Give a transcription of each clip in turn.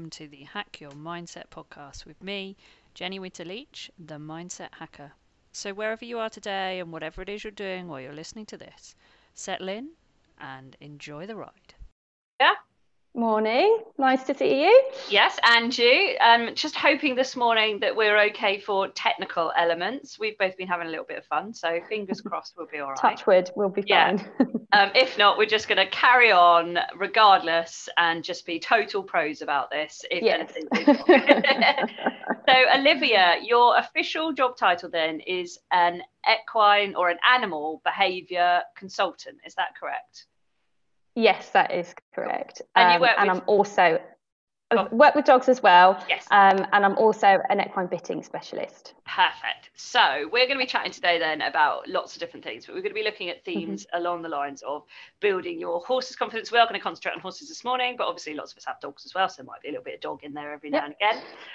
welcome to the Hack Your Mindset podcast with me, Jenny Winter Leach, the Mindset Hacker. So, wherever you are today and whatever it is you're doing while you're listening to this, settle in and enjoy the ride. Yeah, Morning. Nice to see you. Yes, and you. Um, just hoping this morning that we're okay for technical elements. We've both been having a little bit of fun, so fingers crossed we'll be all right. Touch wood, we'll be yeah. fine. um, if not, we're just going to carry on regardless and just be total pros about this. If yes. so, Olivia, your official job title then is an equine or an animal behaviour consultant. Is that correct? Yes, that is correct. And, um, and. I'm also I work with dogs as well. Yes. Um, and I'm also an equine bitting specialist. Perfect. So we're going to be chatting today then about lots of different things, but we're going to be looking at themes mm-hmm. along the lines of building your horse's confidence. We are going to concentrate on horses this morning, but obviously lots of us have dogs as well, so there might be a little bit of dog in there every yep. now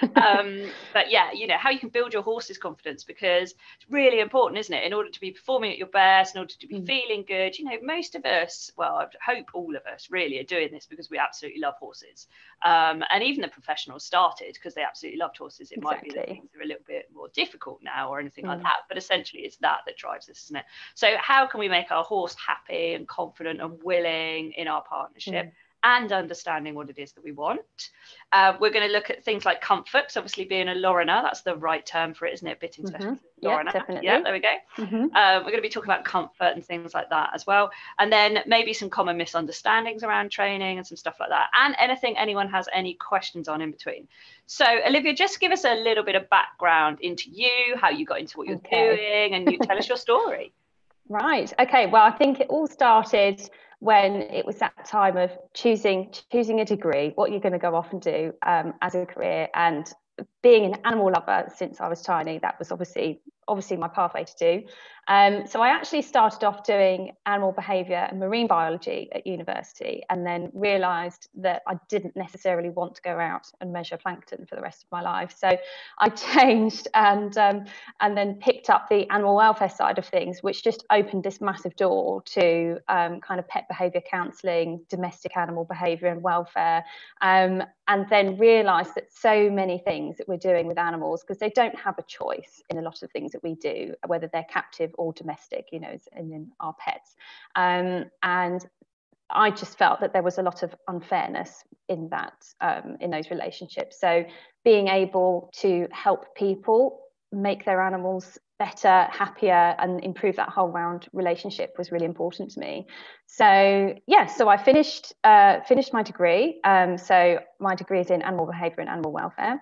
and again. um, but yeah, you know how you can build your horse's confidence because it's really important, isn't it? In order to be performing at your best, in order to be mm-hmm. feeling good, you know, most of us, well, I hope all of us really are doing this because we absolutely love horses. Um, and even the professionals started because they absolutely loved horses. It exactly. might be that things are a little bit more difficult now or anything mm. like that, but essentially it's that that drives this, isn't it? So how can we make our horse happy and confident and willing in our partnership? Mm and understanding what it is that we want. Uh, we're going to look at things like comfort. So obviously, being a Loriner, that's the right term for it, isn't it? Bitting mm-hmm. Yeah, definitely. Yeah, there we go. Mm-hmm. Uh, we're going to be talking about comfort and things like that as well. And then maybe some common misunderstandings around training and some stuff like that. And anything anyone has any questions on in between. So, Olivia, just give us a little bit of background into you, how you got into what you're okay. doing, and you tell us your story. Right. Okay. Well, I think it all started when it was that time of choosing choosing a degree, what you're going to go off and do um, as a career, and being an animal lover since I was tiny, that was obviously obviously my pathway to do. Um, so I actually started off doing animal behaviour and marine biology at university, and then realised that I didn't necessarily want to go out and measure plankton for the rest of my life. So I changed and um, and then picked up the animal welfare side of things, which just opened this massive door to um, kind of pet behaviour counselling, domestic animal behaviour and welfare, um, and then realised that so many things that we're doing with animals, because they don't have a choice in a lot of things that we do, whether they're captive or domestic, you know, and then our pets. Um, and I just felt that there was a lot of unfairness in that, um, in those relationships. So being able to help people make their animals better, happier, and improve that whole round relationship was really important to me. So yeah, so I finished uh, finished my degree. Um, so my degree is in animal behaviour and animal welfare.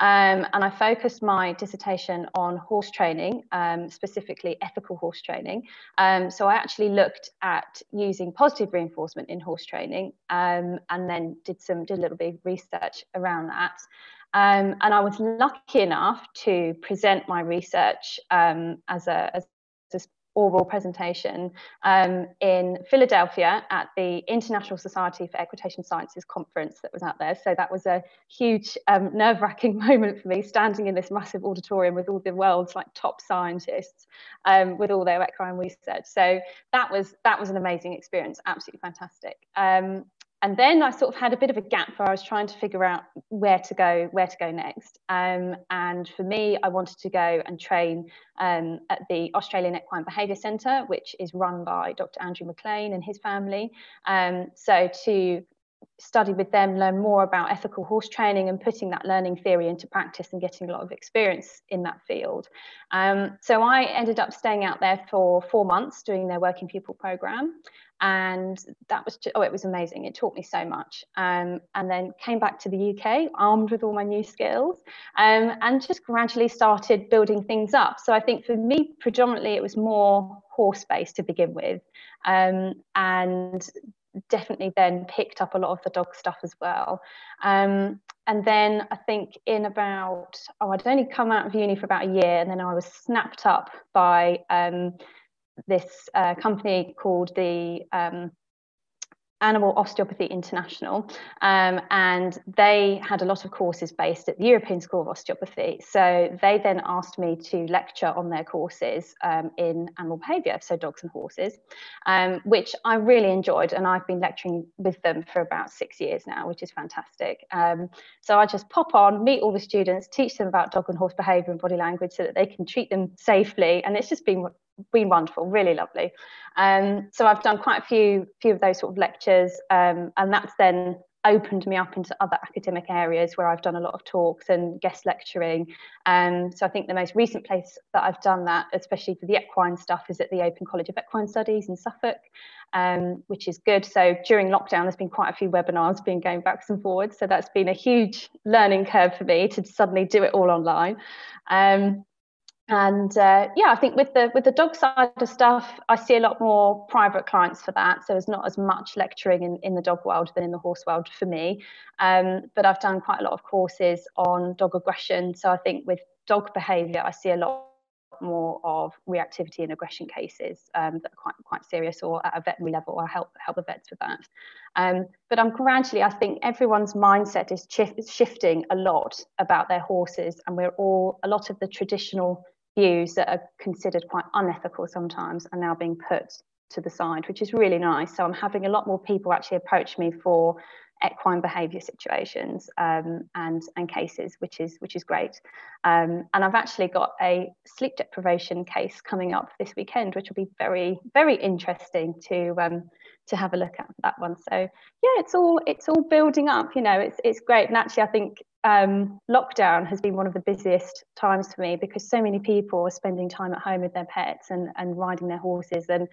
Um, and I focused my dissertation on horse training, um, specifically ethical horse training. Um, so I actually looked at using positive reinforcement in horse training, um, and then did some did a little bit of research around that. Um, and I was lucky enough to present my research um, as a as oral presentation um, in Philadelphia at the International Society for Equitation Sciences conference that was out there. So that was a huge, um, nerve-wracking moment for me, standing in this massive auditorium with all the world's like top scientists um, with all their equine research. So that was that was an amazing experience, absolutely fantastic. And then I sort of had a bit of a gap where I was trying to figure out where to go, where to go next. Um, and for me, I wanted to go and train um, at the Australian Equine Behaviour Centre, which is run by Dr. Andrew McLean and his family. Um, so to study with them, learn more about ethical horse training and putting that learning theory into practice and getting a lot of experience in that field. Um, so I ended up staying out there for four months doing their working pupil program. And that was just, oh it was amazing. It taught me so much. Um, and then came back to the uk armed with all my new skills um, and just gradually started building things up. So i think for me predominantly it was more horse based to begin with. Um, and definitely then picked up a lot of the dog stuff as well. Um, and then i think in about oh i'd only come out of uni for about a year and then i was snapped up by um, this uh, company called the um, Animal Osteopathy International, um, and they had a lot of courses based at the European School of Osteopathy. So they then asked me to lecture on their courses um, in animal behaviour, so dogs and horses, um, which I really enjoyed, and I've been lecturing with them for about six years now, which is fantastic. Um, so I just pop on, meet all the students, teach them about dog and horse behaviour and body language, so that they can treat them safely, and it's just been been wonderful, really lovely. Um, so I've done quite a few few of those sort of lectures, um, and that's then opened me up into other academic areas where I've done a lot of talks and guest lecturing. Um, so I think the most recent place that I've done that, especially for the equine stuff, is at the Open College of Equine Studies in Suffolk, um, which is good. So during lockdown, there's been quite a few webinars been going backwards and forwards. So that's been a huge learning curve for me to suddenly do it all online. Um, and uh, yeah i think with the with the dog side of stuff i see a lot more private clients for that. So there's not as much lecturing in, in the dog world than in the horse world for me. Um, but i've done quite a lot of courses on dog aggression. So i think with dog behavior i see a lot more of reactivity and aggression cases um, that are quite quite serious or at a veterinary level. I help help the vets with that. Um, but i'm gradually i think everyone's mindset is shifting a lot about their horses. And we're all a lot of the traditional views that are considered quite unethical sometimes are now being put to the side, which is really nice. So I'm having a lot more people actually approach me for equine behaviour situations um, and and cases, which is which is great. Um, and I've actually got a sleep deprivation case coming up this weekend, which will be very very interesting to um, to have a look at that one. So yeah, it's all it's all building up. You know, it's it's great. And actually, I think um, lockdown has been one of the busiest times for me because so many people are spending time at home with their pets and, and riding their horses. And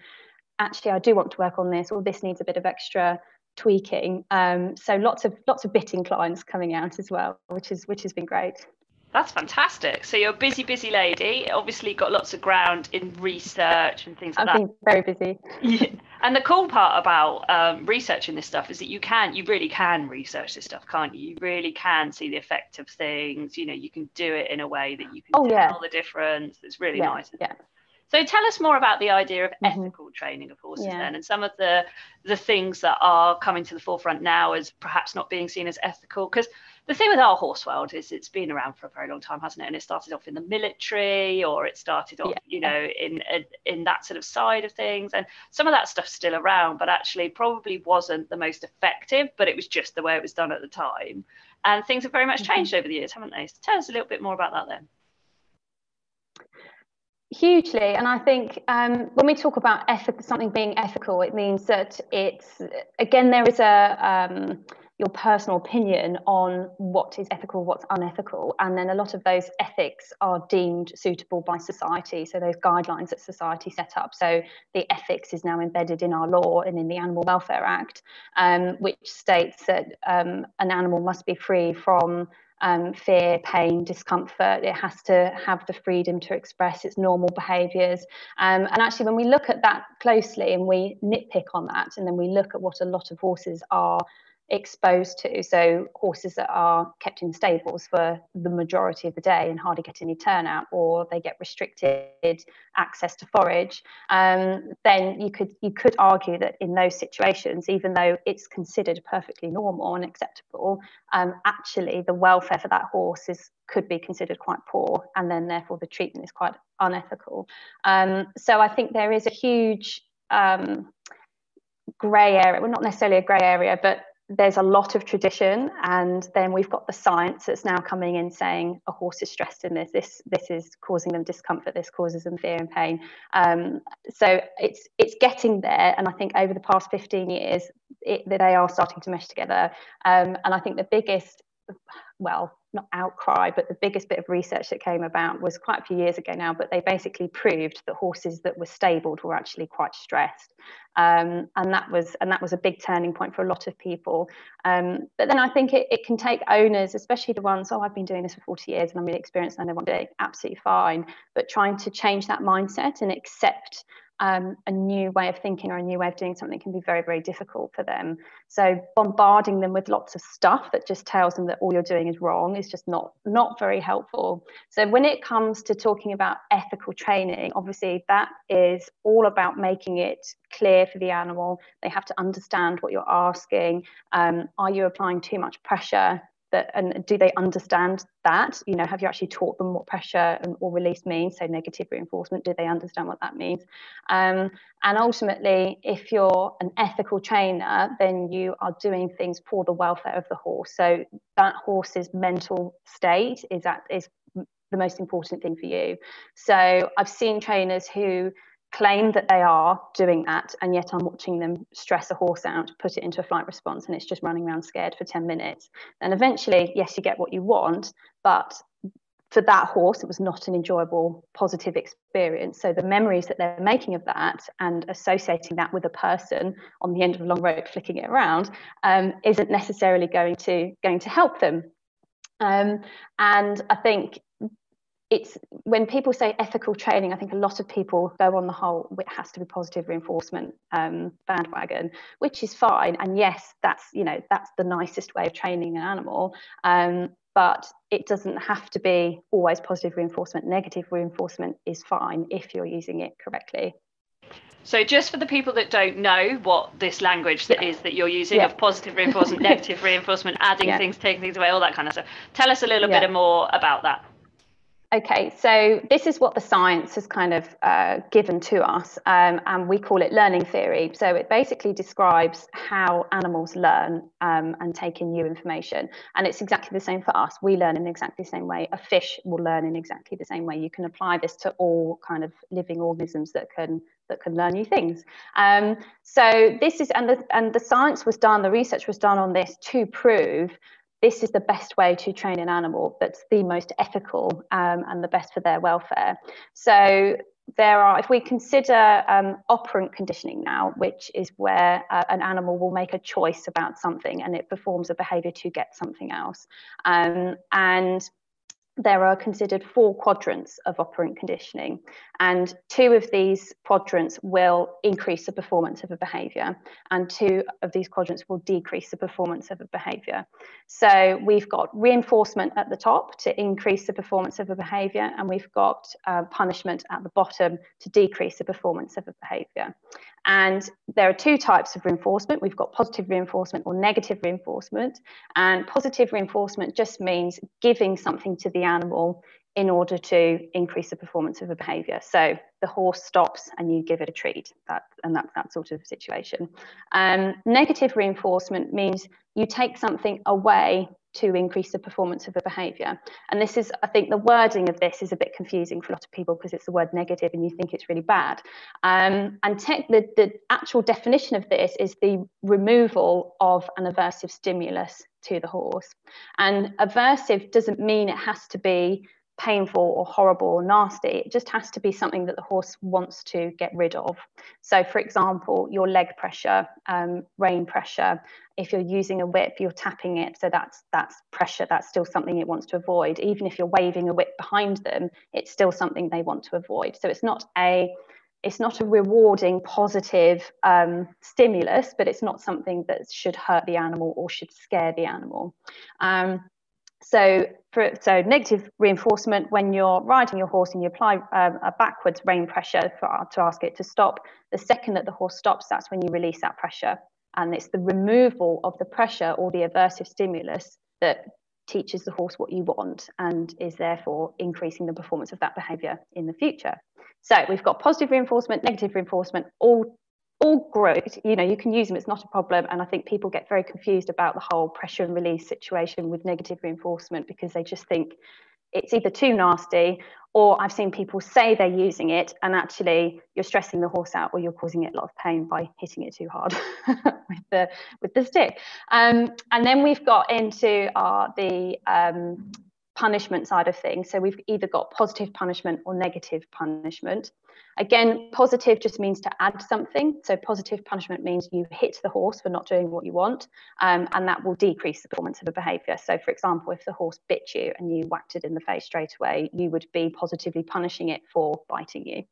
actually, I do want to work on this, or this needs a bit of extra tweaking. Um, so lots of lots of bitting clients coming out as well, which is which has been great. That's fantastic. So you're a busy, busy lady. Obviously, got lots of ground in research and things like I've that. I've been very busy. yeah. And the cool part about um, researching this stuff is that you can, you really can research this stuff, can't you? You really can see the effect of things. You know, you can do it in a way that you can oh, tell yeah. the difference. It's really yeah, nice. Yeah. So tell us more about the idea of mm-hmm. ethical mm-hmm. training of horses yeah. then, and some of the the things that are coming to the forefront now as perhaps not being seen as ethical. Because the thing with our horse world is it's been around for a very long time, hasn't it? And it started off in the military, or it started off, yeah. you know, in in that sort of side of things. And some of that stuff's still around, but actually probably wasn't the most effective. But it was just the way it was done at the time. And things have very much mm-hmm. changed over the years, haven't they? So tell us a little bit more about that then. Hugely, and I think um, when we talk about ethic, something being ethical, it means that it's again there is a um, your personal opinion on what is ethical, what's unethical, and then a lot of those ethics are deemed suitable by society. So those guidelines that society set up. So the ethics is now embedded in our law and in the Animal Welfare Act, um, which states that um, an animal must be free from um, fear, pain, discomfort. It has to have the freedom to express its normal behaviours. Um, and actually, when we look at that closely and we nitpick on that, and then we look at what a lot of horses are exposed to. So horses that are kept in stables for the majority of the day and hardly get any turnout, or they get restricted access to forage. Um, then you could you could argue that in those situations, even though it's considered perfectly normal and acceptable, um, actually the welfare for that horse is could be considered quite poor, and then therefore the treatment is quite unethical. Um, so I think there is a huge um, grey area, well, not necessarily a grey area, but there's a lot of tradition and then we've got the science that's now coming in saying a horse is stressed in this this this is causing them discomfort this causes them fear and pain. Um, so it's it's getting there and i think over the past 15 years it, they are starting to mesh together. Um, and i think the biggest well not outcry, but the biggest bit of research that came about was quite a few years ago now, but they basically proved that horses that were stabled were actually quite stressed. Um, and that was and that was a big turning point for a lot of people. Um, but then I think it, it can take owners, especially the ones, oh, I've been doing this for 40 years and I'm really experienced and I want to it absolutely fine. But trying to change that mindset and accept um, a new way of thinking or a new way of doing something can be very, very difficult for them. So bombarding them with lots of stuff that just tells them that all you're doing is wrong is just not not very helpful. So when it comes to talking about ethical training, obviously that is all about making it clear for the animal. They have to understand what you're asking. Um, are you applying too much pressure? That and do they understand that? You know have you actually taught them what pressure and, or release means? So negative reinforcement do they understand what that means? Um, and ultimately if you're an ethical trainer then you are doing things for the welfare of the horse. So that horse's mental state is that is the most important thing for you. So i've seen trainers who claim that they are doing that and yet i'm watching them stress a horse out put it into a flight response and it's just running around scared for 10 minutes. And eventually yes you get what you want but for that horse it was not an enjoyable positive experience. So the memories that they're making of that and associating that with a person on the end of a long rope flicking it around um, isn't necessarily going to going to help them. Um, and i think it's when people say ethical training, I think a lot of people go on the whole, it has to be positive reinforcement um, bandwagon, which is fine. And yes, that's you know that's the nicest way of training an animal. Um, but it doesn't have to be always positive reinforcement. Negative reinforcement is fine if you're using it correctly. So, just for the people that don't know what this language that yeah. is that you're using yeah. of positive reinforcement, negative reinforcement, adding yeah. things, taking things away, all that kind of stuff, tell us a little bit more about that. Okay, so this is what the science has kind of uh, given to us, um, and we call it learning theory. So it basically describes how animals learn um, and take in new information. And it's exactly the same for us. We learn in exactly the same way. A fish will learn in exactly the same way. You can apply this to all kind of living organisms that can that can learn new things. Um, so this is, and the, and the science was done, the research was done on this to prove this is the best way to train an animal that's the most ethical um, and the best for their welfare. So there are, if we consider um, operant conditioning now, which is where uh, an animal will make a choice about something and it performs a behavior to get something else. Um, and there are considered four quadrants of operant conditioning, and two of these quadrants will increase the performance of a behavior, and two of these quadrants will decrease the performance of a behavior. So we've got reinforcement at the top to increase the performance of a behavior, and we've got uh, punishment at the bottom to decrease the performance of a behavior. And there are two types of reinforcement. We've got positive reinforcement or negative reinforcement. And positive reinforcement just means giving something to the animal in order to increase the performance of a behavior. So the horse stops and you give it a treat, that, and that's that sort of situation. Um, negative reinforcement means you take something away to increase the performance of a behavior. And this is, I think, the wording of this is a bit confusing for a lot of people because it's the word negative and you think it's really bad. Um, and te- the, the actual definition of this is the removal of an aversive stimulus to the horse. And aversive doesn't mean it has to be painful or horrible or nasty. It just has to be something that the horse wants to get rid of. So, for example, your leg pressure, um, rein pressure. If you're using a whip, you're tapping it, so that's that's pressure. That's still something it wants to avoid. Even if you're waving a whip behind them, it's still something they want to avoid. So it's not a it's not a rewarding positive um, stimulus, but it's not something that should hurt the animal or should scare the animal. Um, so, for, so negative reinforcement when you're riding your horse and you apply um, a backwards rein pressure for, to ask it to stop. The second that the horse stops, that's when you release that pressure, and it's the removal of the pressure or the aversive stimulus that teaches the horse what you want and is therefore increasing the performance of that behavior in the future. So we've got positive reinforcement, negative reinforcement, all all great. You know, you can use them, it's not a problem. And I think people get very confused about the whole pressure and release situation with negative reinforcement because they just think it's either too nasty or I've seen people say they're using it and actually you're stressing the horse out or you're causing it a lot of pain by hitting it too hard with the with the stick. Um, and then we've got into our the um, punishment side of things. So we've either got positive punishment or negative punishment. Again, positive just means to add something. So positive punishment means you hit the horse for not doing what you want, um, and that will decrease the performance of a behaviour. So, for example, if the horse bit you and you whacked it in the face straight away, you would be positively punishing it for biting you.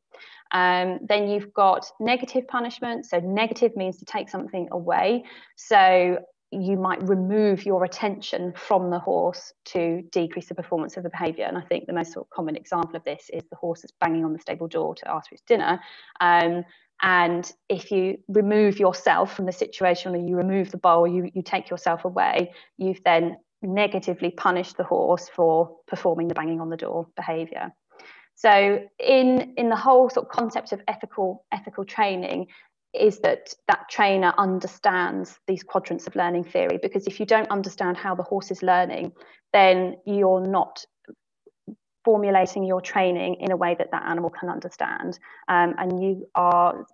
Um, then you've got negative punishment. So negative means to take something away. So you might remove your attention from the horse to decrease the performance of the behaviour. And I think the most sort of common example of this is the horse that's banging on the stable door to ask for its dinner. Um, and if you remove yourself from the situation or you remove the bowl, you, you take yourself away, you've then negatively punished the horse for performing the banging on the door behaviour. So in in the whole sort of concept of ethical ethical training, is that that trainer understands these quadrants of learning theory because if you don't understand how the horse is learning then you're not formulating your training in a way that that animal can understand. Um, and you are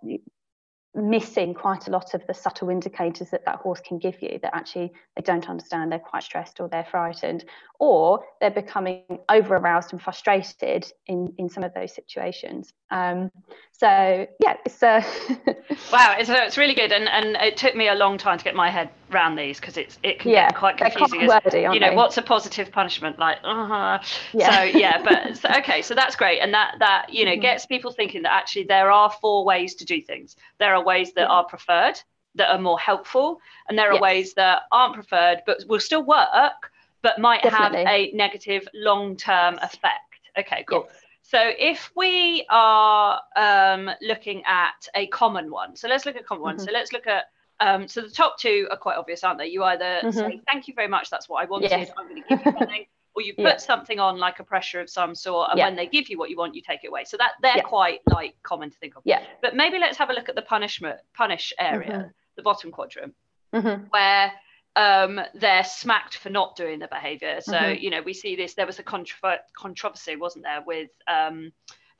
missing quite a lot of the subtle indicators that that horse can give you that actually they don't understand they're quite stressed or they're frightened or they're becoming over aroused and frustrated in in some of those situations. Um, so yeah it's uh... wow it's, it's really good and and it took me a long time to get my head around these because it's it can yeah, get quite confusing as, wordy, you know they? what's a positive punishment like uh-huh. yeah. so yeah but so, okay so that's great and that that you know mm-hmm. gets people thinking that actually there are four ways to do things there are ways that yeah. are preferred that are more helpful and there are yes. ways that aren't preferred but will still work but might Definitely. have a negative long-term effect okay cool yes. So if we are um, looking at a common one, so let's look at a common mm-hmm. one. So let's look at um, so the top two are quite obvious, aren't they? You either mm-hmm. say thank you very much, that's what I wanted, yes. I'm going to give you something, or you put yeah. something on like a pressure of some sort, and yeah. when they give you what you want, you take it away. So that they're yeah. quite like common to think of. Yeah. But maybe let's have a look at the punishment punish area, mm-hmm. the bottom quadrant, mm-hmm. where um, they're smacked for not doing the behaviour. So mm-hmm. you know we see this. There was a contro- controversy, wasn't there, with um,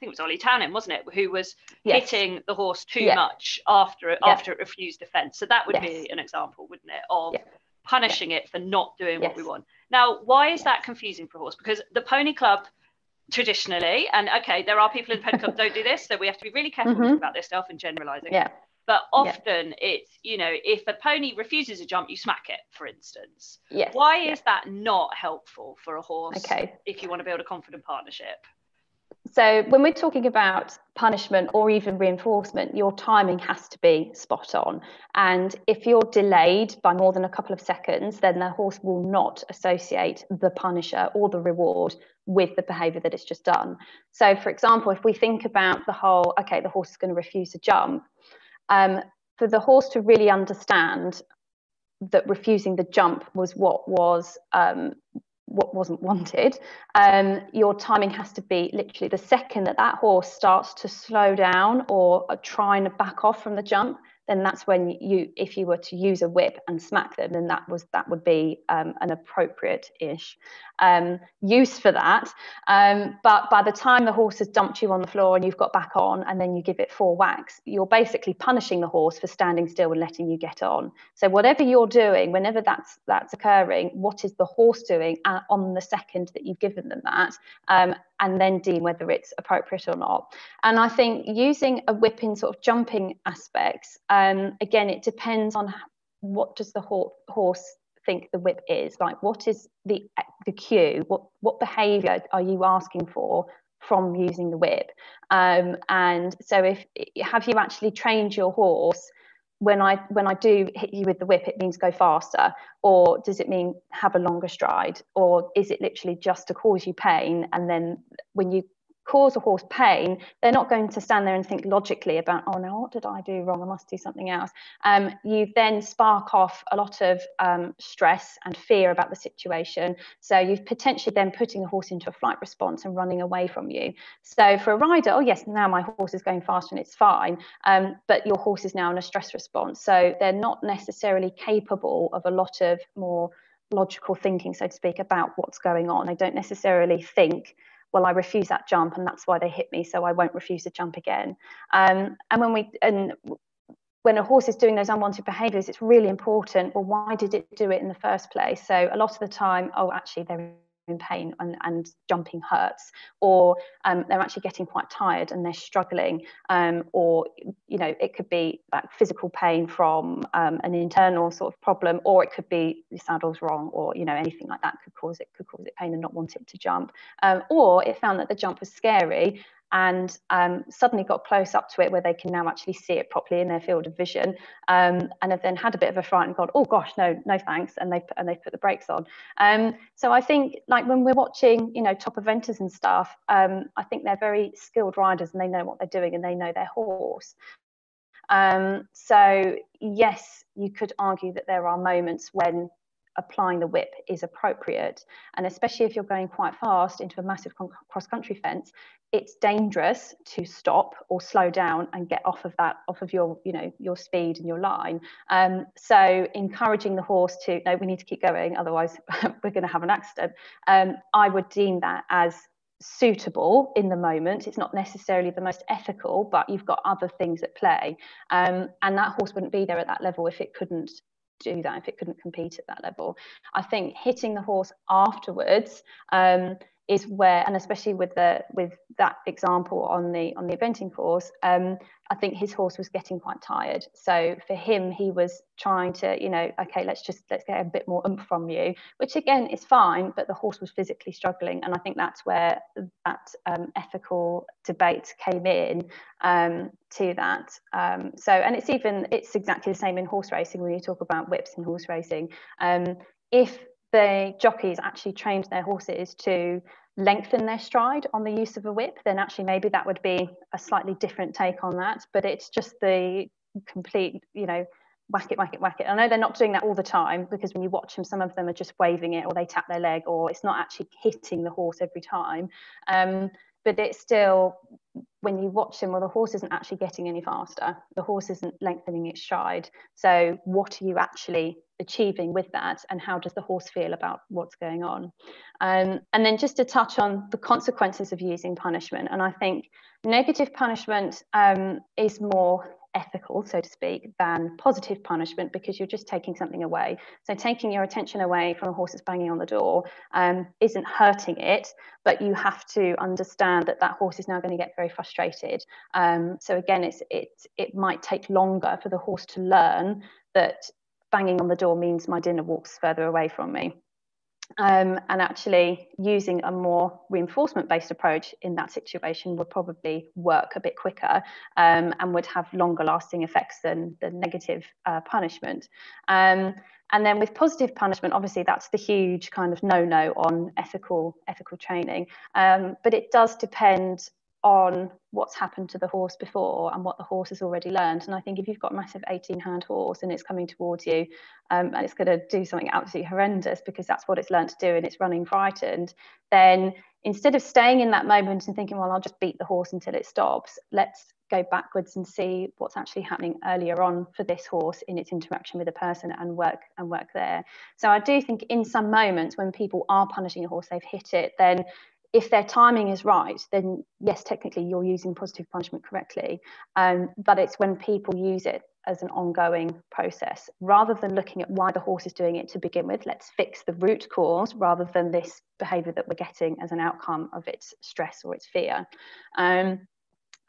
think it was Ollie Townend, wasn't it, who was yes. hitting the horse too yeah. much after it, yeah. after it refused defence. So that would yes. be an example, wouldn't it, of yeah. punishing it for not doing yes. what we want. Now, why is that confusing for a horse? Because the Pony Club traditionally, and okay, there are people in the Pony Club don't do this, so we have to be really careful mm-hmm. about this stuff and generalising. Yeah. But often it's, you know, if a pony refuses a jump, you smack it, for instance. Yes. Why is that not helpful for a horse okay. if you want to build a confident partnership? So when we're talking about punishment or even reinforcement, your timing has to be spot on. And if you're delayed by more than a couple of seconds, then the horse will not associate the punisher or the reward with the behavior that it's just done. So, for example, if we think about the whole, okay, the horse is going to refuse a jump, um, for the horse to really understand that refusing the jump was what was um, what wasn't wanted, um, your timing has to be literally the second that that horse starts to slow down or uh, try and back off from the jump, then that's when you, if you were to use a whip and smack them, then that was that would be um, an appropriate-ish um, use for that. Um, but by the time the horse has dumped you on the floor and you've got back on, and then you give it four whacks, you're basically punishing the horse for standing still and letting you get on. So whatever you're doing, whenever that's that's occurring, what is the horse doing on the second that you've given them that? And then deem whether it's appropriate or not. And I think using a whip in sort of jumping aspects, um, again, it depends on what does the ho- horse think the whip is? Like what is the the cue? What what behavior are you asking for from using the whip? Um, and so if have you actually trained your horse when I when I do hit you with the whip, it means go faster, or does it mean have a longer stride, or is it literally just to cause you pain? And then when you cause a horse pain, they're not going to stand there and think logically about, oh now what did I do wrong? I must do something else. Um, you then spark off a lot of um, stress and fear about the situation. So you've potentially then putting a horse into a flight response and running away from you. So for a rider, oh yes, now my horse is going faster and it's fine, um, but your horse is now in a stress response. So they're not necessarily capable of a lot of more logical thinking, so to speak, about what's going on. They don't necessarily think well, I refuse that jump, and that's why they hit me, so I won't refuse to jump again. Um, and when we and when a horse is doing those unwanted behaviours, it's really important. Well, why did it do it in the first place? So a lot of the time, oh, actually, they're in pain and, and jumping hurts, or um, they're actually getting quite tired and they're struggling, um, or you know it could be like physical pain from um, an internal sort of problem, or it could be the saddle's wrong, or you know anything like that could cause it could cause it pain and not want it to jump, um, or it found that the jump was scary and um, suddenly got close up to it where they can now actually see it properly in their field of vision um, and have then had a bit of a fright and gone oh gosh no no thanks and they and they put the brakes on. Um, so I think like when we're watching you know top eventers and stuff um, I think they're very skilled riders and they know what they're doing and they know their horse. Um, so yes you could argue that there are moments when applying the whip is appropriate. And especially if you're going quite fast into a massive cross country fence, it's dangerous to stop or slow down and get off of that off of your you know your speed and your line. Um, so encouraging the horse to no we need to keep going otherwise we're going to have an accident um, i would deem that as suitable in the moment. It's not necessarily the most ethical but you've got other things at play. Um, and that horse wouldn't be there at that level if it couldn't do that if it couldn't compete at that level. I think hitting the horse afterwards um, is where, and especially with the with that example on the on the eventing course, um, I think his horse was getting quite tired. So for him, he was trying to, you know, okay, let's just let's get a bit more oomph from you, which again is fine, but the horse was physically struggling, and I think that's where that um, ethical debate came in um, to that. Um, so, and it's even it's exactly the same in horse racing when you talk about whips in horse racing. Um, if the jockeys actually trained their horses to lengthen their stride on the use of a whip, then actually maybe that would be a slightly different take on that. But it's just the complete, you know, whack it, whack it, whack it. I know they're not doing that all the time because when you watch them, some of them are just waving it or they tap their leg or it's not actually hitting the horse every time. Um, but it's still when you watch them, well the horse isn't actually getting any faster the horse isn't lengthening its stride so what are you actually achieving with that and how does the horse feel about what's going on um, and then just to touch on the consequences of using punishment and i think negative punishment um, is more ethical, so to speak, than positive punishment because you're just taking something away. So taking your attention away from a horse that's banging on the door um, isn't hurting it, but you have to understand that that horse is now going to get very frustrated. Um, so again, it's it it might take longer for the horse to learn that banging on the door means my dinner walks further away from me um, and actually using a more reinforcement based approach in that situation would probably work a bit quicker um, and would have longer lasting effects than the negative uh, punishment. Um, and then with positive punishment, obviously that's the huge kind of no-no on ethical ethical training. Um, but it does depend on what's happened to the horse before and what the horse has already learned. And I think if you've got a massive 18 hand horse and it's coming towards you um, and it's going to do something absolutely horrendous because that's what it's learned to do and it's running frightened, then instead of staying in that moment and thinking, well, I'll just beat the horse until it stops, let's go backwards and see what's actually happening earlier on for this horse in its interaction with a person and work and work there. So I do think in some moments when people are punishing a horse, they've hit it, then if their timing is right, then yes, technically you're using positive punishment correctly. Um, but it's when people use it as an ongoing process rather than looking at why the horse is doing it to begin with. Let's fix the root cause rather than this behavior that we're getting as an outcome of its stress or its fear. Um,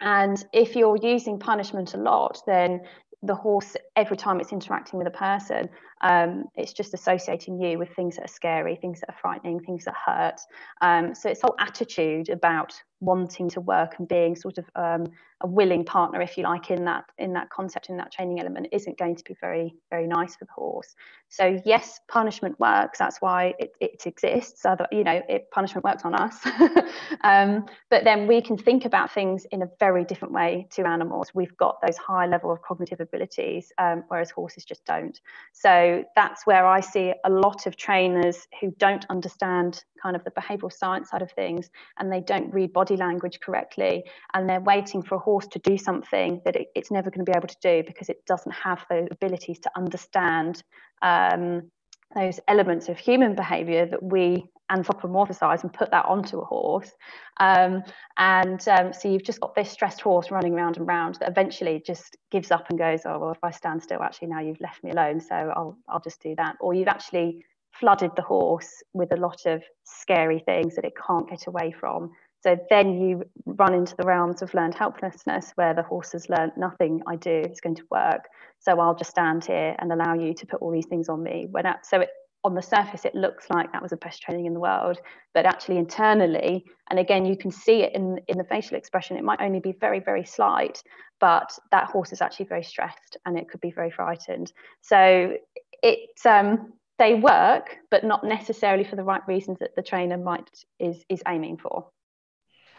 and if you're using punishment a lot, then the horse, every time it's interacting with a person, um, it's just associating you with things that are scary, things that are frightening, things that hurt. Um, so it's whole attitude about wanting to work and being sort of um, a willing partner, if you like, in that in that concept, in that training element, isn't going to be very very nice for the horse. So yes, punishment works. That's why it, it exists. Other, you know, it, punishment works on us. um, but then we can think about things in a very different way to animals. We've got those high level of cognitive abilities, um, whereas horses just don't. So that's where I see a lot of trainers who don't understand kind of the behavioural science side of things, and they don't read body language correctly, and they're waiting for a horse to do something that it, it's never going to be able to do because it doesn't have the abilities to understand um, those elements of human behavior that we anthropomorphize and put that onto a horse. Um, and um, so you've just got this stressed horse running round and round that eventually just gives up and goes, oh, well, if I stand still, actually now you've left me alone, so I'll, I'll just do that. Or you've actually flooded the horse with a lot of scary things that it can't get away from. So then you run into the realms of learned helplessness where the horse has learned nothing I do is going to work. So I'll just stand here and allow you to put all these things on me. When I, so it, on the surface, it looks like that was the best training in the world, but actually internally, and again, you can see it in, in the facial expression, it might only be very, very slight, but that horse is actually very stressed and it could be very frightened. So it, um, they work, but not necessarily for the right reasons that the trainer might is is aiming for.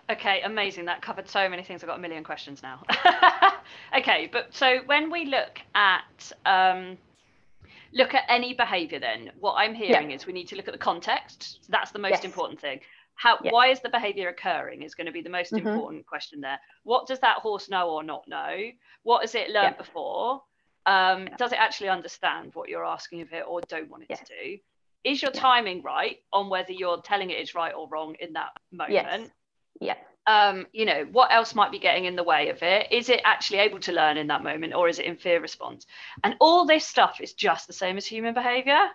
Okay, amazing. That covered so many things. I've got a million questions now. okay, but so when we look at um, look at any behaviour, then what I'm hearing yeah. is we need to look at the context. so That's the most yes. important thing. How yeah. why is the behaviour occurring is going to be the most mm-hmm. important question there. What does that horse know or not know? What has it learned yeah. before? Um, does it actually understand what you're asking of it or don't want it yes. to do? Is your timing right on whether you're telling it it is right or wrong in that moment? Yes. Yeah. Um, you know, what else might be getting in the way of it? Is it actually able to learn in that moment or is it in fear response? And all this stuff is just the same as human behavior.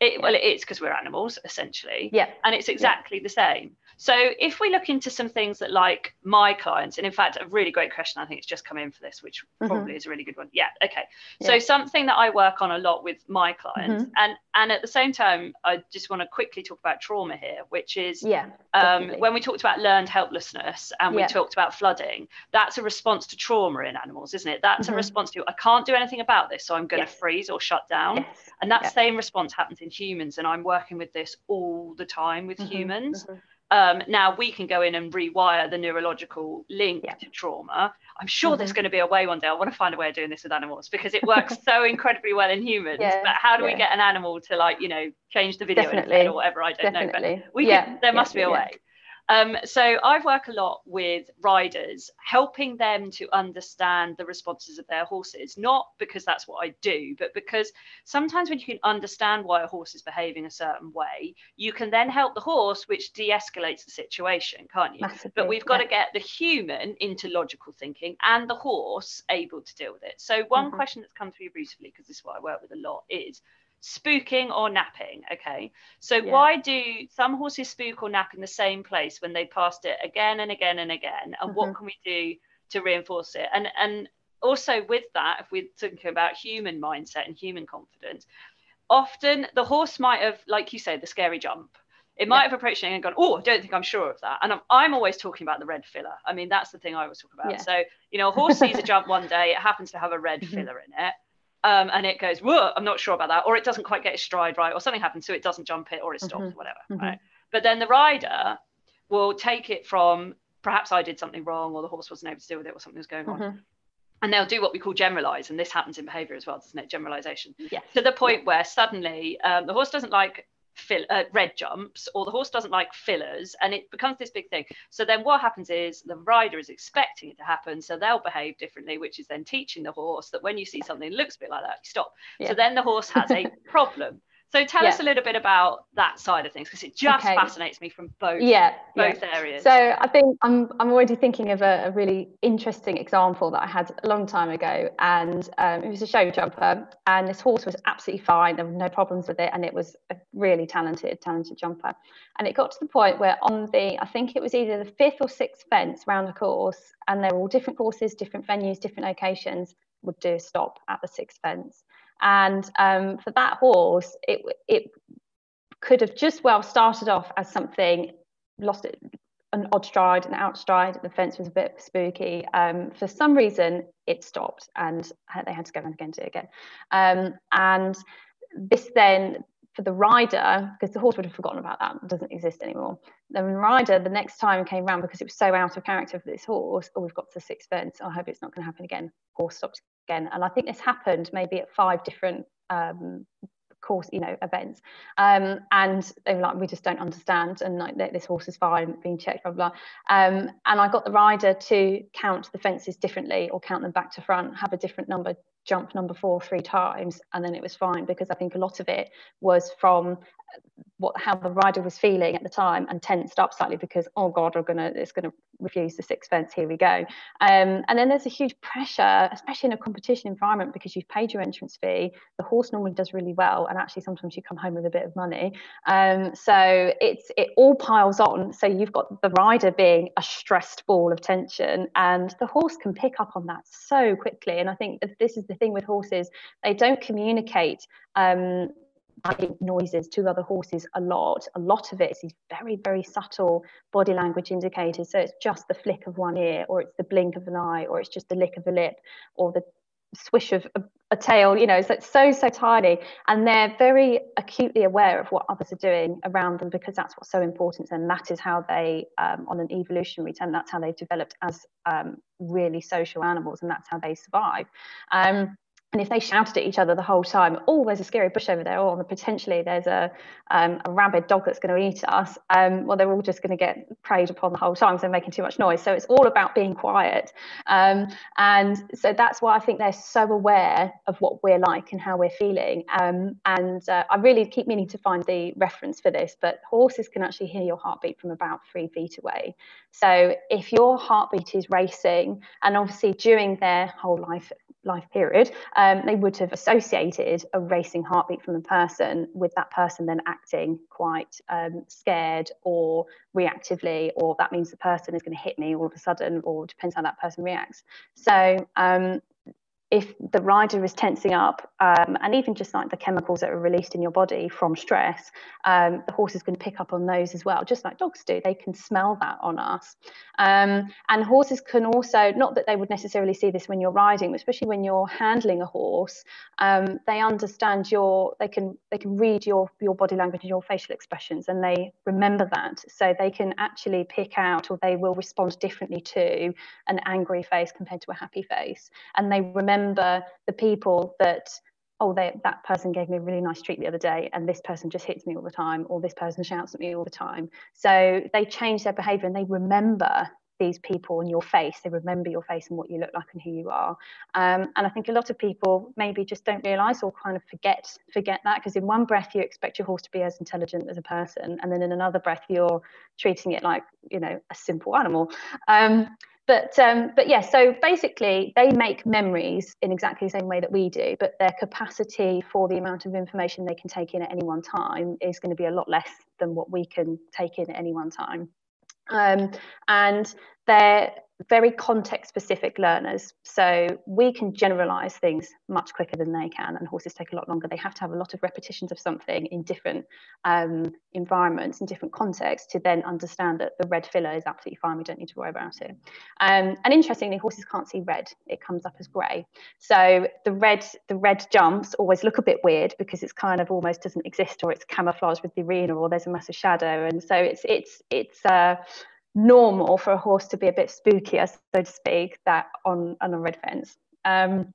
It, well, it is because we're animals essentially. Yeah. And it's exactly yeah. the same. So if we look into some things that like my clients, and in fact, a really great question, I think it's just come in for this, which mm-hmm. probably is a really good one. Yeah, okay. Yeah. So something that I work on a lot with my clients, mm-hmm. and and at the same time, I just want to quickly talk about trauma here, which is yeah, um, when we talked about learned helplessness and we yeah. talked about flooding, that's a response to trauma in animals, isn't it? That's mm-hmm. a response to I can't do anything about this, so I'm going to yes. freeze or shut down. Yes. And that same response happens in humans, and I'm working with this all the time with mm-hmm. humans. Um, now we can go in and rewire the neurological link yeah. to trauma. I'm sure mm-hmm. there's going to be a way one day. I want to find a way of doing this with animals because it works so incredibly well in humans. Yeah, but how do yeah. we get an animal to like, you know, change the video or whatever? I don't Definitely. know. But we yeah. Can, there must be a way. Um, so I work a lot with riders, helping them to understand the responses of their horses, not because that's what I do, but because sometimes when you can understand why a horse is behaving a certain way, you can then help the horse, which de escalates the situation, can't you? Massively, but we've got yeah. to get the human into logical thinking and the horse able to deal with it. So, one mm-hmm. question that's come through recently, because this is what I work with a lot, is spooking or napping okay so yeah. why do some horses spook or nap in the same place when they passed it again and again and again and mm-hmm. what can we do to reinforce it and and also with that if we're thinking about human mindset and human confidence often the horse might have like you say the scary jump it might yeah. have approached you and gone, oh, I don't think I'm sure of that. And I'm, I'm always talking about the red filler. I mean, that's the thing I always talk about. Yeah. So, you know, a horse sees a jump one day, it happens to have a red filler in it um, and it goes, whoa, I'm not sure about that, or it doesn't quite get its stride right, or something happens, so it doesn't jump it, or it stops, mm-hmm. whatever. Mm-hmm. Right. But then the rider will take it from perhaps I did something wrong, or the horse wasn't able to deal with it, or something was going mm-hmm. on. And they'll do what we call generalize, and this happens in behavior as well, doesn't it? Generalization. Yeah. To the point yeah. where suddenly um, the horse doesn't like fill, uh, red jumps or the horse doesn't like fillers and it becomes this big thing. So then what happens is the rider is expecting it to happen so they'll behave differently which is then teaching the horse that when you see something that looks a bit like that stop. Yeah. so then the horse has a problem so tell yeah. us a little bit about that side of things because it just okay. fascinates me from both yeah, both yeah. areas. So I think I'm I'm already thinking of a, a, really interesting example that I had a long time ago, and um, it was a show jumper, and this horse was absolutely fine. There were no problems with it, and it was a really talented talented jumper. And it got to the point where on the I think it was either the fifth or sixth fence round the course, and they were all different courses, different venues, different locations, would do a stop at the sixth fence and um, for that horse, it, it could have just well started off as something lost it, an odd stride, an out stride. The fence was a bit spooky. Um, for some reason, it stopped and they had to go and again do it again. Um, and this then, for the rider, because the horse would have forgotten about that, doesn't exist anymore. The rider, the next time came round because it was so out of character for this horse, oh, we've got to sixth fence. I hope it's not going to happen again. Horse stops again. And I think this happened maybe at five different um, course, you know, events. Um, and they were like, we just don't understand. And like, this horse is fine, being checked, blah, blah. Um, and I got the rider to count the fences differently or count them back to front, have a different number jump number four three times and then it was fine because I think a lot of it was from what how the rider was feeling at the time and tensed up slightly because oh god we're gonna it's gonna refuse the sixth fence here we go. Um, and then there's a huge pressure especially in a competition environment because you've paid your entrance fee. The horse normally does really well and actually sometimes you come home with a bit of money. Um, so it's it all piles on. So you've got the rider being a stressed ball of tension and the horse can pick up on that so quickly. And i think this is the thing with horses they don't communicate um, noises to other horses a lot. A lot of it is these very, very subtle body language indicators. So it's just the flick of one ear, or it's the blink of an eye, or it's just the lick of a lip, or the swish of a, a tail. You know, it's so, so tiny. And they're very acutely aware of what others are doing around them because that's what's so important. And that is how they, um, on an evolutionary term, that's how they've developed as um, really social animals, and that's how they survive. Um, and if they shouted at each other the whole time, oh, there's a scary bush over there, or potentially there's a, um, a rabid dog that's going to eat us, um, well, they're all just going to get preyed upon the whole time because they're making too much noise. So it's all about being quiet. Um, and so that's why I think they're so aware of what we're like and how we're feeling. Um, and uh, I really keep meaning to find the reference for this, but horses can actually hear your heartbeat from about three feet away. So if your heartbeat is racing, and obviously during their whole life, life period, um, they would have associated a racing heartbeat from a person with that person then acting quite um, scared or reactively, or that means the person is going to hit me all of a sudden, or depends how that person reacts. So um, if the rider is tensing up, um, and even just like the chemicals that are released in your body from stress, um, the horse is going to pick up on those as well, just like dogs do. They can smell that on us. Um, and horses can also, not that they would necessarily see this when you're riding, but especially when you're handling a horse, um, they understand your, they can, they can read your, your body language and your facial expressions, and they remember that. So they can actually pick out, or they will respond differently to an angry face compared to a happy face, and they remember remember the people that oh they, that person gave me a really nice treat the other day and this person just hits me all the time or this person shouts at me all the time. So they change their behavior and they remember these people and your face. They remember your face and what you look like and who you are. Um, and i think a lot of people maybe just don't realize or kind of forget forget that because in one breath you expect your horse to be as intelligent as a person and then in another breath you're treating it like you know a simple animal. Um, but um, but yeah, so basically they make memories in exactly the same way that we do, but their capacity for the amount of information they can take in at any one time is going to be a lot less than what we can take in at any one time. Um, and they're very context specific learners. So we can generalize things much quicker than they can, and horses take a lot longer. They have to have a lot of repetitions of something in different um, environments, in different contexts, to then understand that the red filler is absolutely fine. We don't need to worry about it. Um, and interestingly, horses can't see red; it comes up as grey. So the red, the red jumps always look a bit weird because it's kind of almost doesn't exist, or it's camouflaged with the arena, or there's a massive shadow, and so it's it's it's. Uh, normal for a horse to be a bit spookier, so to speak, that on, on a red fence. Um,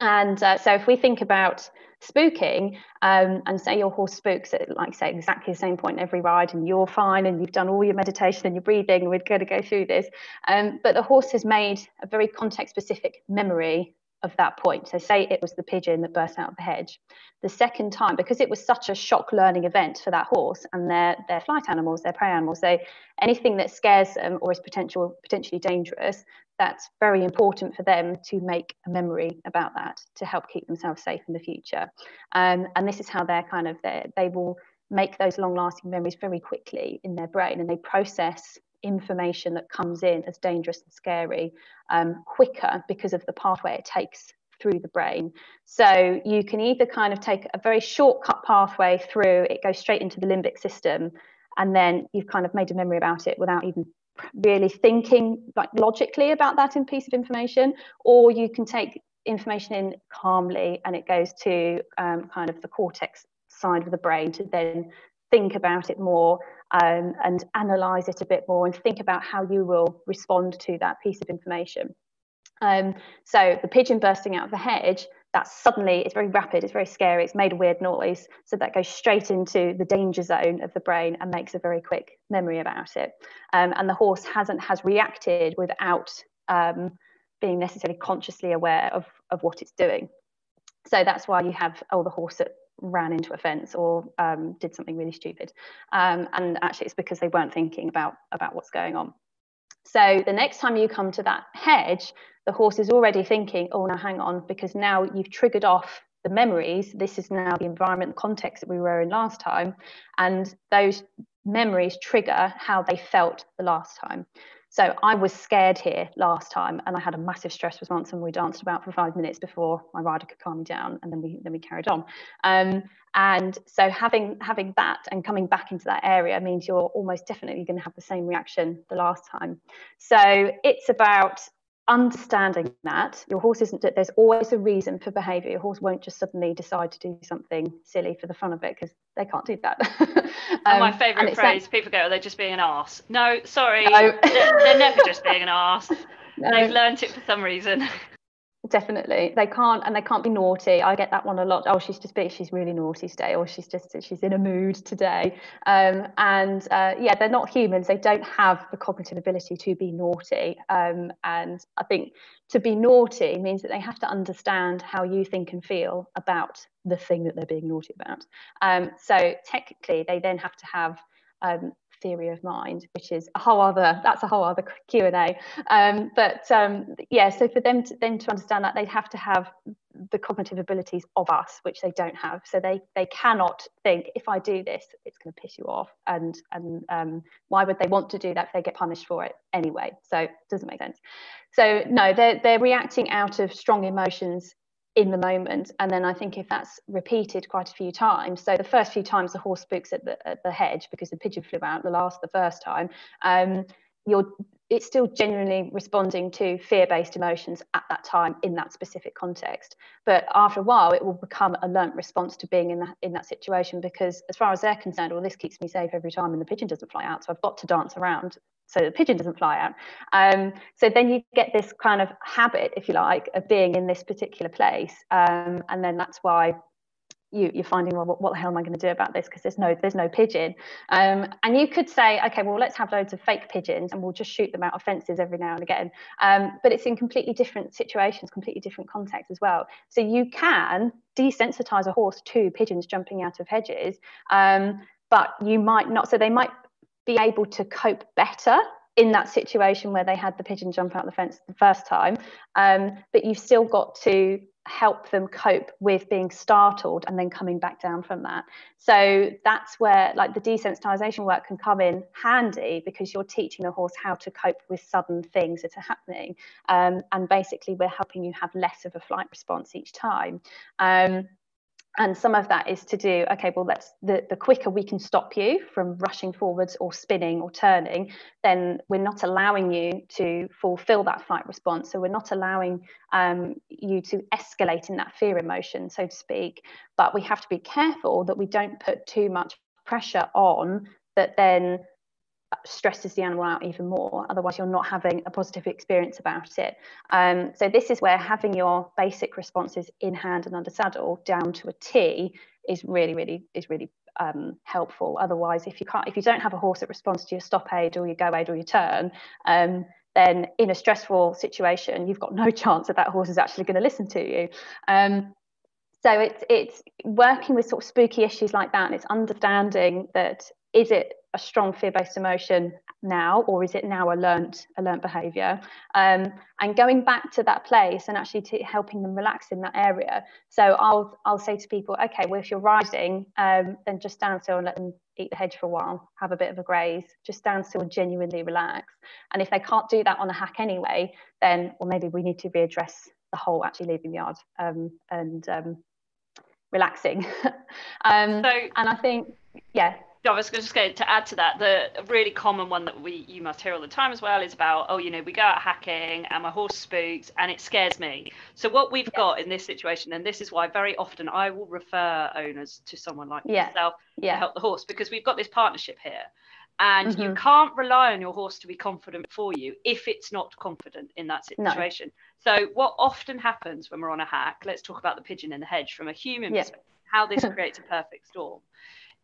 and uh, so if we think about spooking um, and say your horse spooks at like say exactly the same point every ride and you're fine and you've done all your meditation and your breathing we're going to go through this um, but the horse has made a very context specific memory of that point. So, say it was the pigeon that burst out of the hedge. The second time, because it was such a shock learning event for that horse, and they're, they're flight animals, they're prey animals, so anything that scares them or is potential, potentially dangerous, that's very important for them to make a memory about that to help keep themselves safe in the future. Um, and this is how they're kind of, they will make those long lasting memories very quickly in their brain and they process information that comes in as dangerous and scary um, quicker because of the pathway it takes through the brain. So you can either kind of take a very shortcut pathway through, it goes straight into the limbic system, and then you've kind of made a memory about it without even really thinking like logically about that in piece of information, or you can take information in calmly and it goes to um, kind of the cortex side of the brain to then think about it more um, and analyze it a bit more and think about how you will respond to that piece of information. Um, so the pigeon bursting out of the hedge, that's suddenly, it's very rapid, it's very scary, it's made a weird noise. So that goes straight into the danger zone of the brain and makes a very quick memory about it. Um, and the horse hasn't, has reacted without um, being necessarily consciously aware of of what it's doing. So that's why you have oh the horse that ran into a fence or um, did something really stupid, um, and actually it's because they weren't thinking about about what's going on. So the next time you come to that hedge, the horse is already thinking, oh, now hang on, because now you've triggered off the memories. This is now the environment, context that we were in last time. And those memories trigger how they felt the last time. So I was scared here last time, and I had a massive stress response, and we danced about for five minutes before my rider could calm me down, and then we then we carried on. Um, and so having having that and coming back into that area means you're almost definitely going to have the same reaction the last time. So it's about understanding that your horse isn't there's always a reason for behavior your horse won't just suddenly decide to do something silly for the fun of it because they can't do that. Um, and my favorite and phrase people go they're just being an ass no sorry. No. they're, they're, never just being an ass no. they've learned it for some reason definitely. They can't and they can't be naughty. I get that one a lot. Oh she's just being she's really naughty today or she's just she's in a mood today. Um, and uh, yeah they're not humans. They don't have the cognitive ability to be naughty. Um, and i think to be naughty means that they have to understand how you think and feel about the thing that they're being naughty about. Um, so technically they then have to have um, theory of mind, which is a whole other that's a whole other Q and A. Um, but um, yeah, so for them to, then to understand that, they'd have to have the cognitive abilities of us, which they don't have. So they they cannot think if I do this, it's going to piss you off, and and um, why would they want to do that if they get punished for it anyway? So it doesn't make sense. So no, they're they're reacting out of strong emotions in the moment. And then I think if that's repeated quite a few times, so the first few times the horse spooks at the, at the hedge because the pigeon flew out, the last, the first time, um, you're it's still genuinely responding to fear-based emotions at that time in that specific context. But after a while, it will become a learnt response to being in that in that situation because, as far as they're concerned, well, this keeps me safe every time, and the pigeon doesn't fly out, so I've got to dance around so the pigeon doesn't fly out. Um, so then you get this kind of habit, if you like, of being in this particular place, um, and then that's why you, are finding well, what, what, the hell am I going to do about this? Because there's no there's no pigeon. Um, and you could say, okay, well let's have loads of fake pigeons and we'll just shoot them out of fences every now and again. Um, but it's in completely different situations, completely different contexts as well. So you can desensitize a horse to pigeons jumping out of hedges. Um, but you might not. So they might be able to cope better in that situation where they had the pigeon jump out the fence the first time. Um, but you've still got to help them cope with being startled and then coming back down from that. So that's where like the desensitization work can come in handy because you're teaching the horse how to cope with sudden things that are happening. Um, and basically we're helping you have less of a flight response each time. Um, and some of that is to do okay well let's the, the quicker we can stop you from rushing forwards or spinning or turning then we're not allowing you to fulfill that flight response. So we're not allowing um, you to escalate in that fear emotion so to speak. But we have to be careful that we don't put too much pressure on that then stresses the animal out even more. Otherwise, you're not having a positive experience about it. Um, so this is where having your basic responses in hand and under saddle down to a T is really, really is really um, helpful. Otherwise, if you can't, if you don't have a horse that responds to your stop aid or your go aid or your turn, um, then in a stressful situation, you've got no chance that that horse is actually going to listen to you. Um, so it's it's working with sort of spooky issues like that, and it's understanding that is it a strong fear-based emotion now or is it now a learnt a learnt behavior? Um, and going back to that place and actually helping them relax in that area. So i'll i'll say to people okay well if you're riding um, then just stand still and let them eat the hedge for a while have a bit of a graze just stand still and genuinely relax. And if they can't do that on a hack anyway then well maybe we need to readdress the whole actually leaving the yard um, and um, relaxing. Um, so, and i think yeah I was just going to add to that. The really common one that we you must hear all the time as well is about oh you know we go out hacking and my horse spooks and it scares me. So what we've yeah. got in this situation, and this is why very often I will refer owners to someone like yeah. yourself yeah. to help the horse because we've got this partnership here, and mm-hmm. you can't rely on your horse to be confident for you if it's not confident in that situation. No. So what often happens when we're on a hack? Let's talk about the pigeon in the hedge from a human perspective. How this creates a perfect storm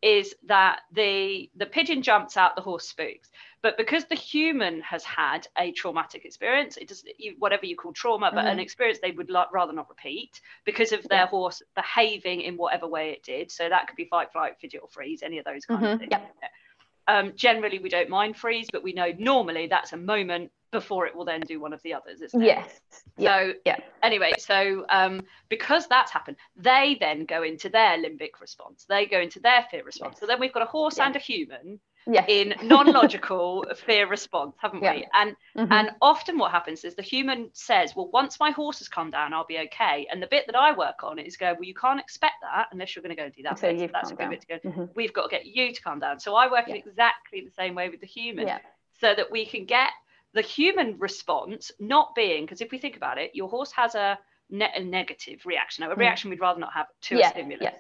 is that the the pigeon jumps out, the horse spooks. But because the human has had a traumatic experience, it does whatever you call trauma, but mm-hmm. an experience they would rather not repeat because of their yeah. horse behaving in whatever way it did. So that could be fight, flight, fidget, or freeze, any of those kind mm-hmm. of things. Yeah. Um, generally, we don't mind freeze, but we know normally that's a moment before it will then do one of the others. Isn't it? yes. So yeah. Anyway, so um, because that's happened, they then go into their limbic response. They go into their fear response. Yes. So then we've got a horse yes. and a human yes. in non-logical fear response, haven't yeah. we? And mm-hmm. and often what happens is the human says, "Well, once my horse has calmed down, I'll be okay." And the bit that I work on is go, "Well, you can't expect that unless you're going to go and do that. So bit. That's a good bit to go. Mm-hmm. We've got to get you to calm down." So I work yeah. in exactly the same way with the human, yeah. so that we can get the human response not being because if we think about it, your horse has a, ne- a negative reaction, a mm. reaction we'd rather not have to a stimulus.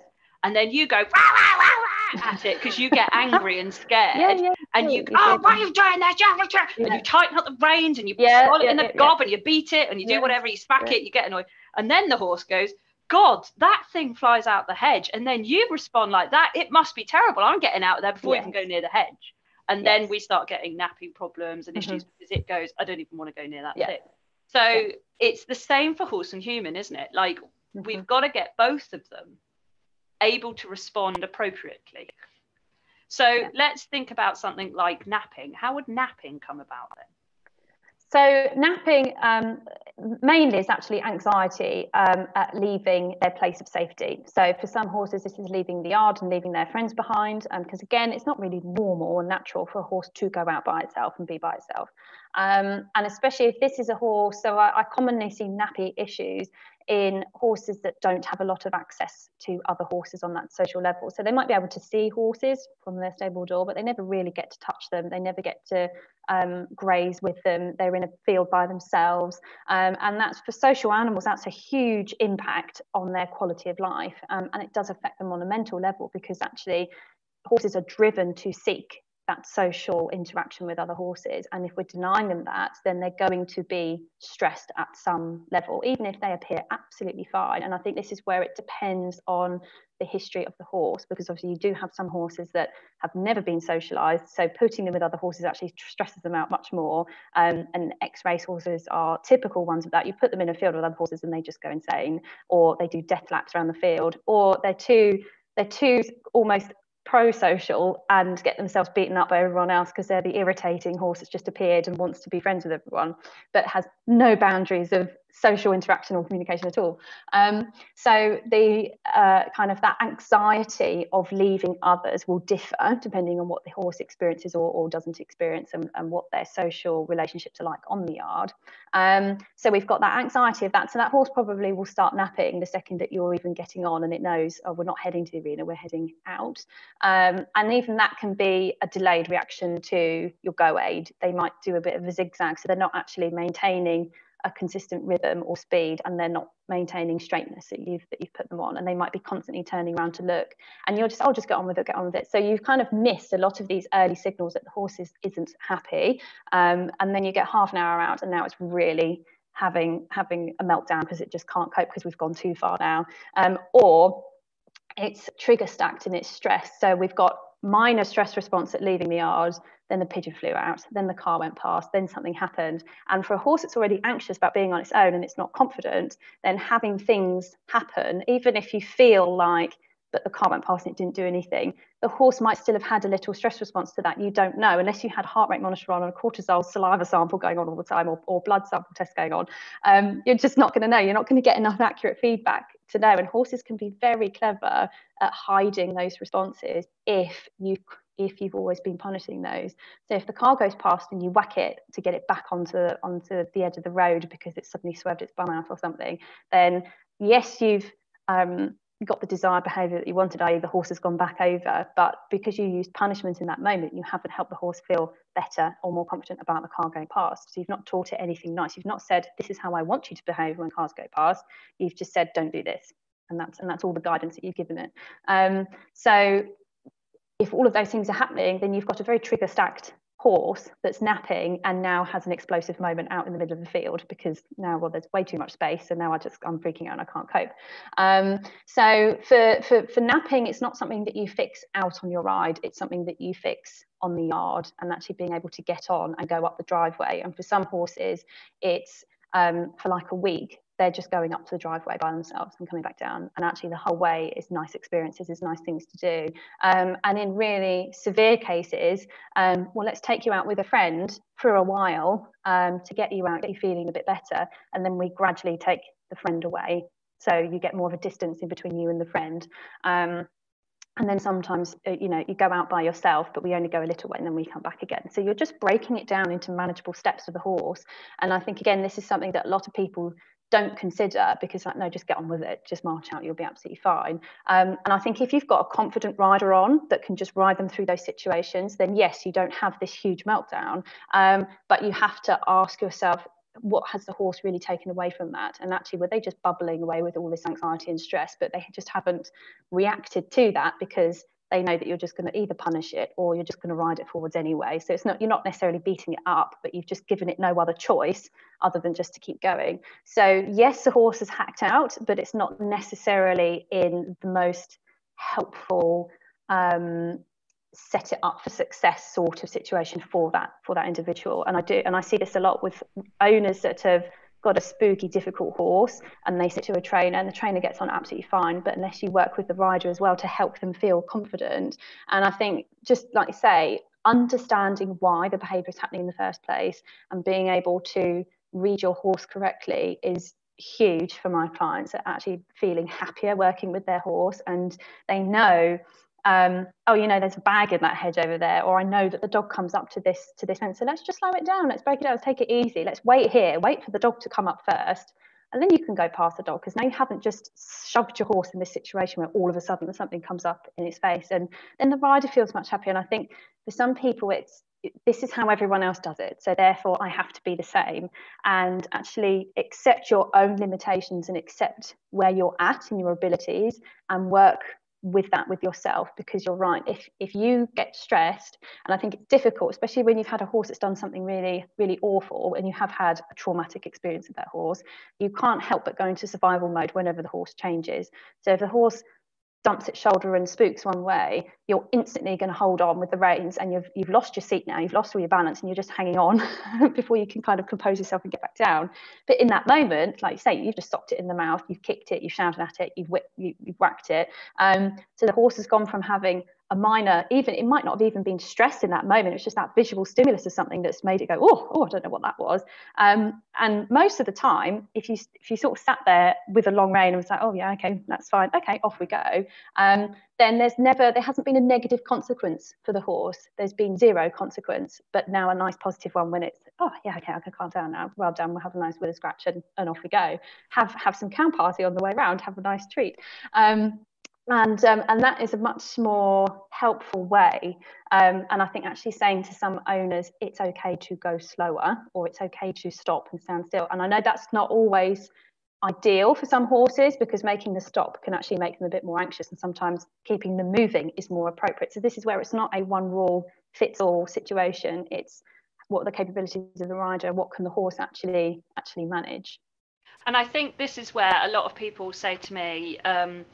and then you go rah, rah, rah, at it because you get angry and scared. yeah, yeah, and you go, oh why are you doing that? Yeah. and you tighten up the reins and you yeah, it in the gob and you beat it and you do whatever you smack it you get annoyed. And then the horse goes god that thing flies out the hedge. And then you respond like that it must be terrible. I'm getting out of there before you can go near the hedge and yes. then we start getting napping problems and issues mm-hmm. because it goes i don't even want to go near that thing so it's the same for horse and human isn't it like mm-hmm. we've got to get both of them able to respond appropriately. So yeah. let's think about something like napping. How would napping come about then? So napping um, mainly is actually anxiety um, at leaving their place of safety. So for some horses, this is leaving the yard and leaving their friends behind, because um, again, it's not really normal or natural for a horse to go out by itself and be by itself. Um, and especially if this is a horse, so I, I commonly see nappy issues in horses that don't have a lot of access to other horses on that social level. So they might be able to see horses from their stable door, but they never really get to touch them. They never get to um, graze with them. They're in a field by themselves. Um, and that's for social animals, that's a huge impact on their quality of life. Um, and it does affect them on a mental level because actually horses are driven to seek that social interaction with other horses. And if we're denying them that, then they're going to be stressed at some level, even if they appear absolutely fine. And I think this is where it depends on the history of the horse, because obviously you do have some horses that have never been socialized. So putting them with other horses actually stresses them out much more. Um, and X race horses are typical ones of that. You put them in a field with other horses and they just go insane, or they do death laps around the field, or they're too they're too almost pro-social and get themselves beaten up by everyone else because they're the irritating horse that's just appeared and wants to be friends with everyone but has no boundaries of social interaction or communication at all. Um, so the uh, kind of that anxiety of leaving others will differ depending on what the horse experiences or, or doesn't experience and, and, what their social relationships are like on the yard. Um, so we've got that anxiety of that. So that horse probably will start napping the second that you're even getting on and it knows, oh, we're not heading to the arena, we're heading out. Um, and even that can be a delayed reaction to your go aid. They might do a bit of a zigzag, so they're not actually maintaining a consistent rhythm or speed and they're not maintaining straightness that you've that you've put them on and they might be constantly turning around to look and you're just i'll just get on with it get on with it. So you've kind of missed a lot of these early signals that the horse is, isn't happy um, and then you get half an hour out and now it's really having having a meltdown because it just can't cope because we've gone too far now um, or it's trigger stacked in its stress. So we've got minor stress response at leaving the yard then the pigeon flew out, then the car went past, then something happened. And for a horse that's already anxious about being on its own and it's not confident, then having things happen, even if you feel like but the car went past and it didn't do anything, the horse might still have had a little stress response to that. You don't know unless you had heart rate monitor on and a cortisol saliva sample going on all the time or, or blood sample test going on. Um, you're just not going to know. You're not going to get enough accurate feedback to know. And horses can be very clever at hiding those responses if you if you've always been punishing those. So if the car goes past and you whack it to get it back onto onto the edge of the road because it's suddenly swerved its bum out or something, then yes, you've um, got the desired behaviour that you wanted, i.e., the horse has gone back over. But because you used punishment in that moment, you haven't helped the horse feel better or more confident about the car going past. So you've not taught it anything nice. You've not said, "This is how I want you to behave when cars go past." You've just said, "Don't do this." And that's and that's all the guidance that you've given it. Um, so if all of those things are happening, then you've got a very trigger stacked horse that's napping and now has an explosive moment out in the middle of the field because now well there's way too much space and now I just I'm freaking out and I can't cope. Um, so for, for for napping, it's not something that you fix out on your ride. It's something that you fix on the yard and actually being able to get on and go up the driveway. And for some horses, it's um, for like a week they're just going up to the driveway by themselves and coming back down. And actually, the whole way is nice experiences, is nice things to do. Um, and in really severe cases, um, well, let's take you out with a friend for a while um, to get you out, get you feeling a bit better, and then we gradually take the friend away. So you get more of a distance in between you and the friend. Um, and then sometimes uh, you know you go out by yourself but we only go a little way and then we come back again so you're just breaking it down into manageable steps for the horse and i think again this is something that a lot of people don't consider because like no just get on with it just march out you'll be absolutely fine. Um, and i think if you've got a confident rider on that can just ride them through those situations then yes you don't have this huge meltdown. Um, but you have to ask yourself what has the horse really taken away from that? And actually were they just bubbling away with all this anxiety and stress but they just haven't reacted to that because they know that you're just going to either punish it or you're just going to ride it forwards anyway. So it's not you're not necessarily beating it up, but you've just given it no other choice other than just to keep going. So yes, the horse is hacked out, but it's not necessarily in the most helpful um, set it up for success sort of situation for that for that individual. And I do and I see this a lot with owners that have got a spooky, difficult horse and they sit to a trainer and the trainer gets on absolutely fine. But unless you work with the rider as well to help them feel confident. And I think, just like you say, understanding why the behavior is happening in the first place and being able to read your horse correctly is huge for my clients at actually feeling happier working with their horse and they know um, oh, you know, there's a bag in that hedge over there, or I know that the dog comes up to this to this fence. So let's just slow it down. Let's break it down. Let's take it easy. Let's wait here. Wait for the dog to come up first, and then you can go past the dog because now you haven't just shoved your horse in this situation where all of a sudden something comes up in its face, and then the rider feels much happier. And I think for some people, it's this is how everyone else does it. So therefore, I have to be the same and actually accept your own limitations and accept where you're at in your abilities and work with that with yourself because you're right. If if you get stressed and i think it's difficult especially when you've had a horse that's done something really really awful and you have had a traumatic experience with that horse you can't help but go into survival mode whenever the horse changes. So if the horse dumps its shoulder and spooks one way, you're instantly going to hold on with the reins and you've, you've lost your seat now, you've lost all your balance and you're just hanging on before you can kind of compose yourself and get back down. But in that moment, like you say, you've just stopped it in the mouth, you've kicked it, you've shouted at it, you've, whipped, you, have whacked it. Um, so the horse has gone from having a minor, even it might not have even been stressed in that moment. It's just that visual stimulus of something that's made it go, oh, oh, I don't know what that was. Um, and most of the time, if you if you sort of sat there with a long rein and was like, oh yeah, okay, that's fine, okay, off we go. Um, then there's never there hasn't been a negative consequence for the horse. There's been zero consequence, but now a nice positive one when it's oh yeah, okay, I can calm down now. Well done, we'll have a nice a scratch and, and off we go. Have have some cow party on the way around. Have a nice treat. Um, and um, and that is a much more helpful way um, and i think actually saying to some owners it's okay to go slower or it's okay to stop and stand still. And i know that's not always ideal for some horses because making the stop can actually make them a bit more anxious and sometimes keeping them moving is more appropriate. So this is where it's not a one rule fits all situation. It's what are the capabilities of the rider what can the horse actually actually manage. And i think this is where a lot of people say to me um,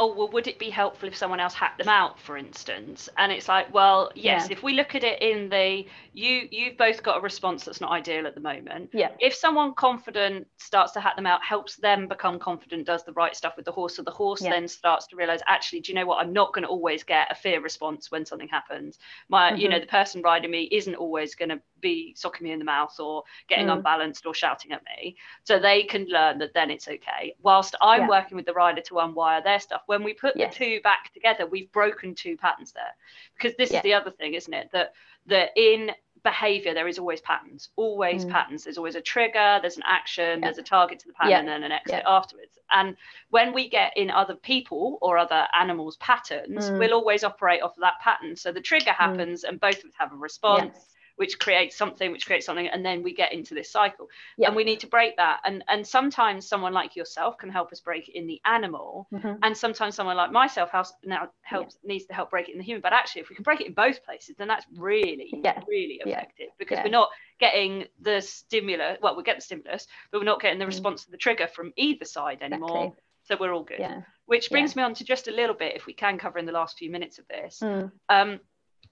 oh well would it be helpful if someone else hacked them out for instance and it's like well yes yeah. if we look at it in the you you've both got a response that's not ideal at the moment yeah if someone confident starts to hack them out helps them become confident does the right stuff with the horse so the horse yeah. then starts to realize actually do you know what i'm not going to always get a fear response when something happens my mm-hmm. you know mm-hmm. the person riding me isn't always going to be socking me in the mouth or getting mm. unbalanced or shouting at me so they can learn that then it's okay whilst i'm yeah. working with the rider to unwire their stuff when we put yes. the two back together we've broken two patterns there. Because this is the other thing isn't it? That that in behavior there is always patterns. Always mm. patterns. There's always a trigger there's an action there's a target to the pattern and then an exit afterwards. And when we get in other people or other animals patterns mm. we'll always operate off of that pattern. So the trigger mm. happens and both of us have a response. yes which creates something, which creates something, and then we get into this cycle. Yeah. And we need to break that. And and sometimes someone like yourself can help us break it in the animal, mm-hmm. and sometimes someone like myself helps now helps yeah. needs to help break it in the human. But actually, if we can break it in both places, then that's really yeah. really effective because we're not getting the stimulus. Well, we get the stimulus, but we're not getting the mm. response to the trigger from either side anymore. Exactly. So we're all good. Which brings me on to just a little bit, if we can cover in the last few minutes of this. Mm. Um,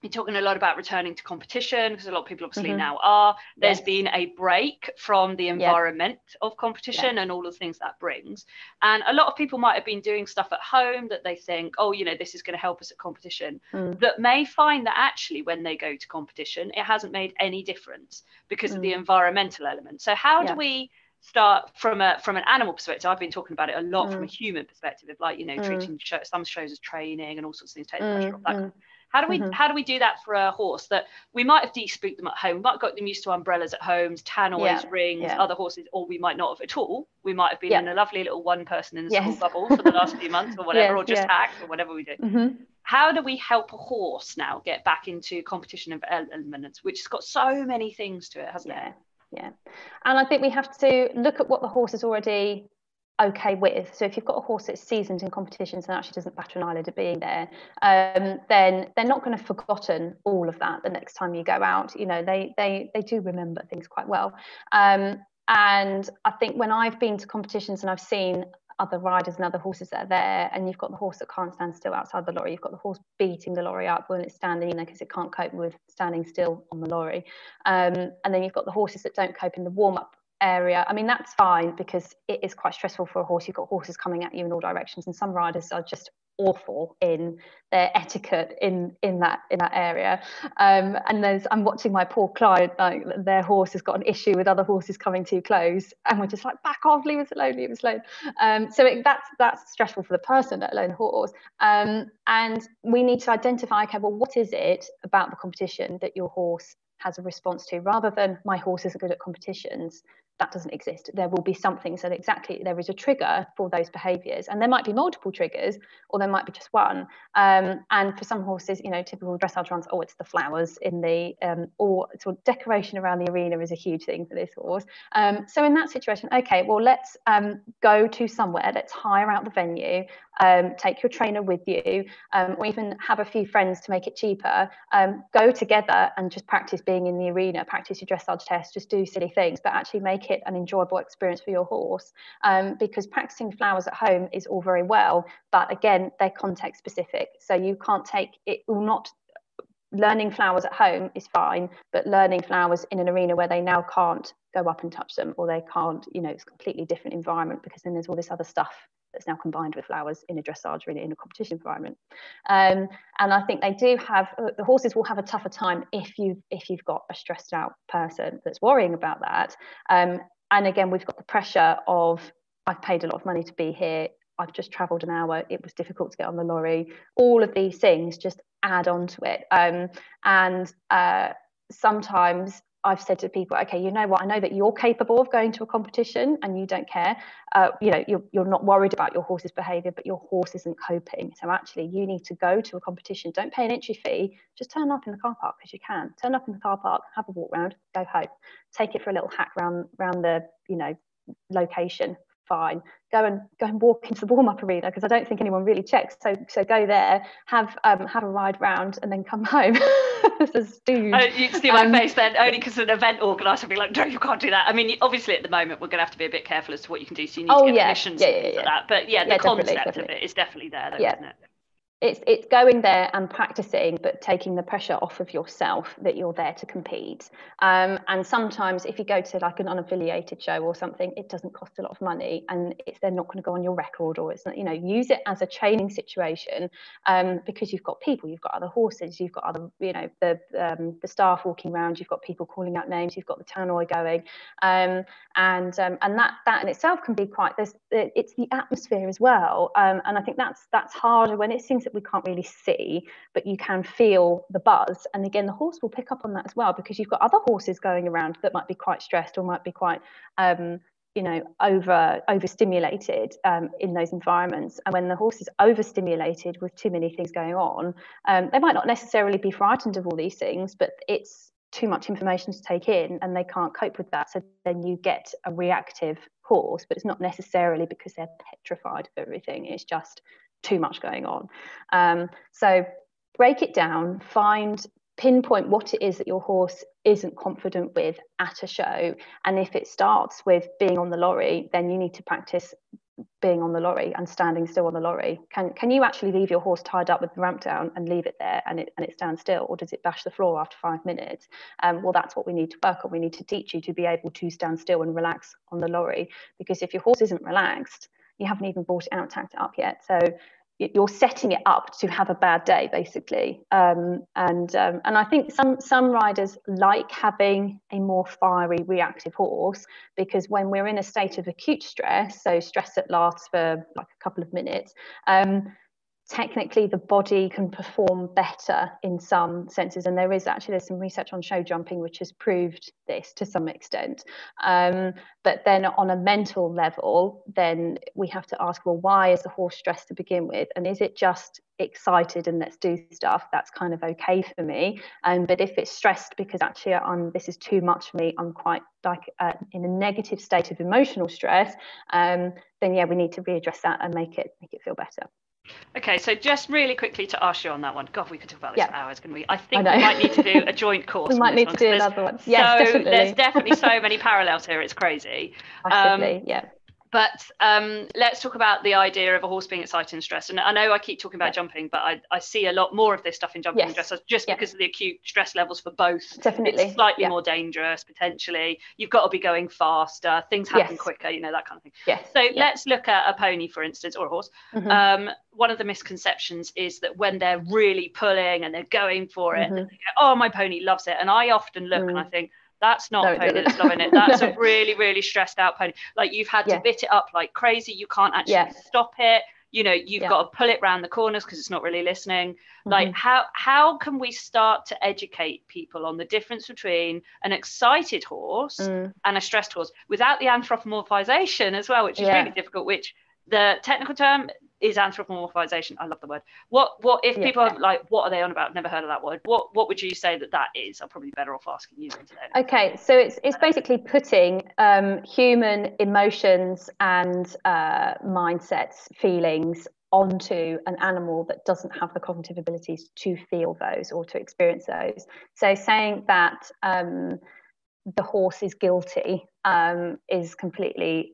you're talking a lot about returning to competition because a lot of people obviously mm-hmm. now are. There's yes. been a break from the environment of competition and all the things that brings. And a lot of people might have been doing stuff at home that they think, oh, you know, this is going to help us at competition, mm. that may find that actually when they go to competition, it hasn't made any difference because mm. of the mm. environmental element. So, how do we start from a from an animal perspective i've been talking about it a lot mm. from a human perspective of like you know mm. treating show, some shows as training and all sorts of things taking the pressure off that mm, how do we mm-hmm. how do we do that for a horse that we might have de-spooked them at home, might got them used to umbrellas at homes, tannoys, yeah. rings, yeah. other horses, or we might not have at all. We might have been yeah. in a lovely little one person in the yes. school bubble for the last few months or whatever, or just hacked or whatever we do. Mm-hmm. How do we help a horse now get back into competition of elements, which has got so many things to it, hasn't it? Yeah. And I think we have to look at what the horse has already okay with. So if you've got a horse that's seasoned in competitions and actually doesn't batter an eyelid at being there, um, then they're not going to have forgotten all of that the next time you go out. You know, they they they do remember things quite well. Um, and I think when I've been to competitions and I've seen other riders and other horses that are there, and you've got the horse that can't stand still outside the lorry, you've got the horse beating the lorry up when it's standing, you know, because it can't cope with standing still on the lorry. Um, and then you've got the horses that don't cope in the warm up area. I mean, that's fine because it is quite stressful for a horse. You've got horses coming at you in all directions, and some riders are just awful in their etiquette in in that in that area. Um, and there's I'm watching my poor client like their horse has got an issue with other horses coming too close, and we're just like back off, leave us alone, leave us alone. Um, so it, that's that's stressful for the person, let alone the horse. Um, and we need to identify, okay, well, what is it about the competition that your horse has a response to rather than my horse isn't good at competitions that doesn't exist. There will be something. So exactly there is a trigger for those behaviours, and there might be multiple triggers, or there might be just one. Um, and for some horses, you know, typical dressage runs, oh, it's the flowers in the um, or sort of decoration around the arena is a huge thing for this horse. Um, so in that situation, okay, well let's um, go to somewhere. Let's hire out the venue. Um, take your trainer with you, um, or even have a few friends to make it cheaper. go together and just practice being in the arena, practice your dressage test, just do silly things, but actually make it an enjoyable experience for your horse. Um, because practicing flowers at home is all very well, but again, they're context specific. So you can't take it will not learning flowers at home is fine, but learning flowers in an arena where they now can't go up and touch them or they can't, you know, it's completely different environment because then there's all this other stuff that's now combined with flowers in a dressage arena in a competition environment. Um, and I think they do have uh, the horses will have a tougher time if you if you've got a stressed out person that's worrying about that. Um, and again, we've got the pressure of I've paid a lot of money to be here. I've just travelled an hour. It was difficult to get on the lorry. All of these things just add on to it. Um, and uh, sometimes I've said to people, okay, you know what? I know that you're capable of going to a competition and you don't care. Uh, you know, you're, you're not worried about your horse's behaviour, but your horse isn't coping. So actually, you need to go to a competition. Don't pay an entry fee. Just turn up in the car park because you can. Turn up in the car park, have a walk round, go home. Take it for a little hack round round the you know location fine. Go and go and walk into the warm up arena because I don't think anyone really checks. So so go there, have um, have a ride round, and then come home. dude. Oh, you see my um, face then, only because an event organizer will be like, no, you can't do that. I mean, obviously at the moment we're going to have to be a bit careful as to what you can do. So you need oh, to get yeah, permissions yeah, yeah, yeah. that. But yeah, the concept definitely. of it is definitely there, though, yeah. isn't it? It's it's going there and practicing but taking the pressure off of yourself that you're there to compete. Um, and sometimes if you go to like an unaffiliated show or something it doesn't cost a lot of money and it's they're not going to go on your record or it's not you know use it as a training situation um, because you've got people you've got other horses you've got other you know the um, the staff walking around you've got people calling out names you've got the tannoy going. Um, and um, and that that in itself can be quite there's it's the atmosphere as well. Um, and I think that's that's harder when it seems that we can't really see, but you can feel the buzz. And again, the horse will pick up on that as well because you've got other horses going around that might be quite stressed or might be quite um, you know over overstimulated um, in those environments and when the horse is overstimulated with too many things going on um, they might not necessarily be frightened of all these things but it's too much information to take in and they can't cope with that. So then you get a reactive horse, but it's not necessarily because they're petrified of everything. It's just too much going on. Um, so break it down, find pinpoint what it is that your horse isn't confident with at a show. And if it starts with being on the lorry, then you need to practice being on the lorry and standing still on the lorry. Can can you actually leave your horse tied up with the ramp down and leave it there and it and it stands still, or does it bash the floor after five minutes? Um, well, that's what we need to work on. We need to teach you to be able to stand still and relax on the lorry because if your horse isn't relaxed, you haven't even brought it out, tacked it up yet. So you're setting it up to have a bad day basically um, and um, and I think some some riders like having a more fiery reactive horse because when we're in a state of acute stress so stress that lasts for like a couple of minutes um, technically the body can perform better in some senses and there is actually there's some research on show jumping which has proved this to some extent. Um, but then on a mental level then we have to ask well why is the horse stressed to begin with? And is it just excited and let's do stuff? That's kind of okay for me. Um, but if it's stressed because actually i'm this is too much for me i'm quite like uh, in a negative state of emotional stress um, then yeah we need to readdress that and make it make it feel better Okay, so just really quickly to ask you on that one. God, we could talk about this yeah. for hours, can we? I think I we might need to do a joint course. we might need to do another one. Yes, so definitely. there's definitely so many parallels here. It's crazy. Massively, um, yeah. But um, let's talk about the idea of a horse being excited and stressed. And I know I keep talking about yeah. jumping, but I, I see a lot more of this stuff in jumping yes. and dressage just yeah. because of the acute stress levels for both. Definitely. It's slightly yeah. more dangerous potentially. You've got to be going faster, things happen yes. quicker, you know, that kind of thing. Yes. So let's look at a pony, for instance, or a horse. Mm-hmm. Um, one of the misconceptions is that when they're really pulling and they're going for it, mm-hmm. go, oh, my pony loves it. And I often look mm. and I think, that's not no, a pony that's loving it. That's a really, really stressed out pony. Like you've had to bit it up like crazy. You can't actually yeah. stop it. You know, you've yeah. got to pull it round the corners because it's not really listening. Mm-hmm. Like how how can we start to educate people on the difference between an excited horse mm. and a stressed horse without the anthropomorphization as well, which is really difficult, which the technical term is anthropomorphization. I love the word. What what if yeah. people are like, what are they on about? Never heard of that word. What what would you say that that is? I'm probably better off asking you today. Okay, so it's it's basically putting um, human emotions and uh, mindsets, feelings onto an animal that doesn't have the cognitive abilities to feel those or to experience those. So saying that um, the horse is guilty um, is completely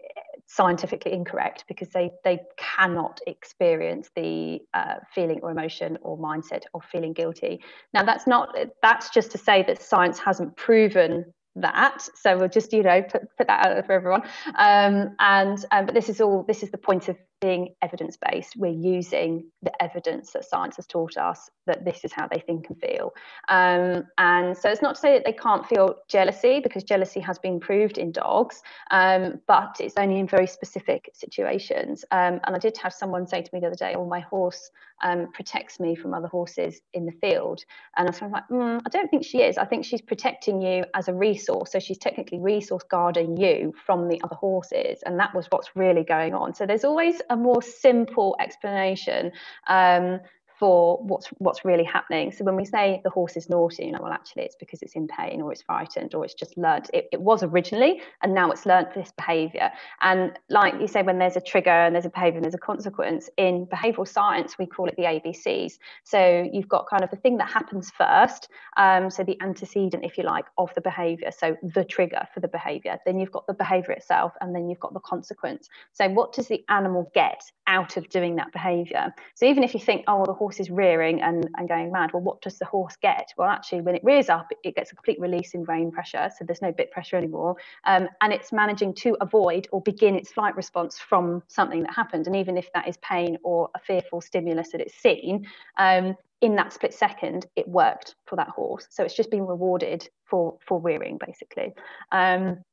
scientifically incorrect because they they cannot experience the uh, feeling or emotion or mindset of feeling guilty. Now that's not that's just to say that science hasn't proven that. So we'll just you know put, put that out there for everyone. Um, and um, but this is all this is the point of being evidence based, we're using the evidence that science has taught us that this is how they think and feel. Um, and so it's not to say that they can't feel jealousy because jealousy has been proved in dogs, um, but it's only in very specific situations. Um, and I did have someone say to me the other day, "Oh, my horse um, protects me from other horses in the field," and I was like, mm, "I don't think she is. I think she's protecting you as a resource. So she's technically resource guarding you from the other horses, and that was what's really going on. So there's always a more simple explanation. Um, for what's what's really happening. So when we say the horse is naughty, you know, well, actually it's because it's in pain or it's frightened or it's just learned. It, it was originally, and now it's learned this behaviour. And like you say, when there's a trigger and there's a behaviour and there's a consequence, in behavioural science we call it the ABCs. So you've got kind of the thing that happens first, um, so the antecedent, if you like, of the behaviour. So the trigger for the behaviour. Then you've got the behaviour itself, and then you've got the consequence. So what does the animal get out of doing that behaviour? So even if you think, oh, the horse horse is rearing and, and going mad, well, what does the horse get? Well, actually, when it rears up, it gets a complete release in rein pressure. So there's no bit pressure anymore. Um, and it's managing to avoid or begin its flight response from something that happened. And even if that is pain or a fearful stimulus that it's seen, um, in that split second, it worked for that horse. So it's just been rewarded for for rearing, basically. Um,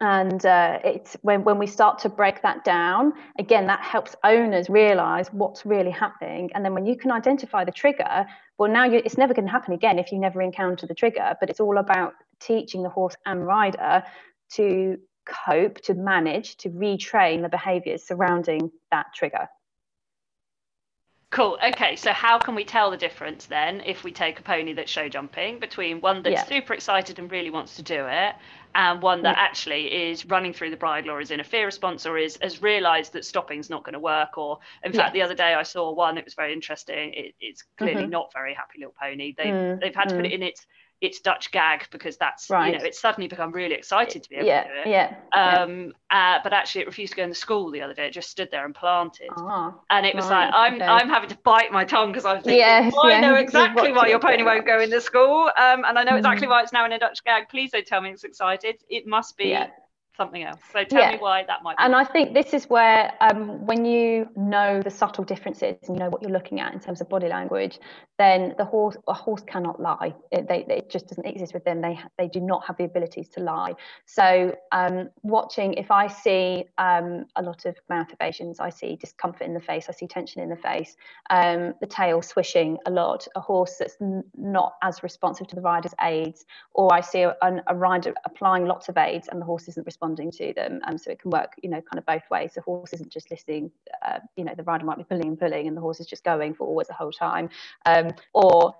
and uh, it's when, when we start to break that down again that helps owners realize what's really happening and then when you can identify the trigger well now you, it's never going to happen again if you never encounter the trigger but it's all about teaching the horse and rider to cope to manage to retrain the behaviors surrounding that trigger Cool. Okay, so how can we tell the difference then if we take a pony that's show jumping between one that's Yeah. super excited and really wants to do it and one that actually is running through the bridle or is in a fear response or is has realised that stopping's not going to work or in fact the other day I saw one it was very interesting it, it's clearly Mhm. not very happy little pony they've Mm, they've had to put mm. it in its its Dutch gag because that's you know it's suddenly become really excited to be able yeah, to do it yeah, yeah. um uh, but actually it refused to go in the school the other day it just stood there and planted Ah, and it was Right, like I'm okay. I'm having to bite my tongue because I'm thinking Yes, "Oh, I know exactly why your pony won't go in the school um and I know exactly Mm. why it's now in a Dutch gag please don't tell me it's excited it must be Yeah. Something else so tell Yeah. me why that might be And I think this is where, um, when you know the subtle differences and you know what you're looking at in terms of body language, then the horse, a horse cannot lie. It, they, it just doesn't exist with them. They they do not have the abilities to lie. So, um, watching, if I see um, a lot of mouth evasions, I see discomfort in the face, I see tension in the face, um, the tail swishing a lot, a horse that's n- not as responsive to the rider's aids, or I see a, an- a rider applying lots of aids and the horse isn't responding to them. Um, so it can work, you know, kind of both ways. The horse isn't just listening, uh, you know, the rider might be pulling and pulling, and the horse is just going forwards the whole time. Um, or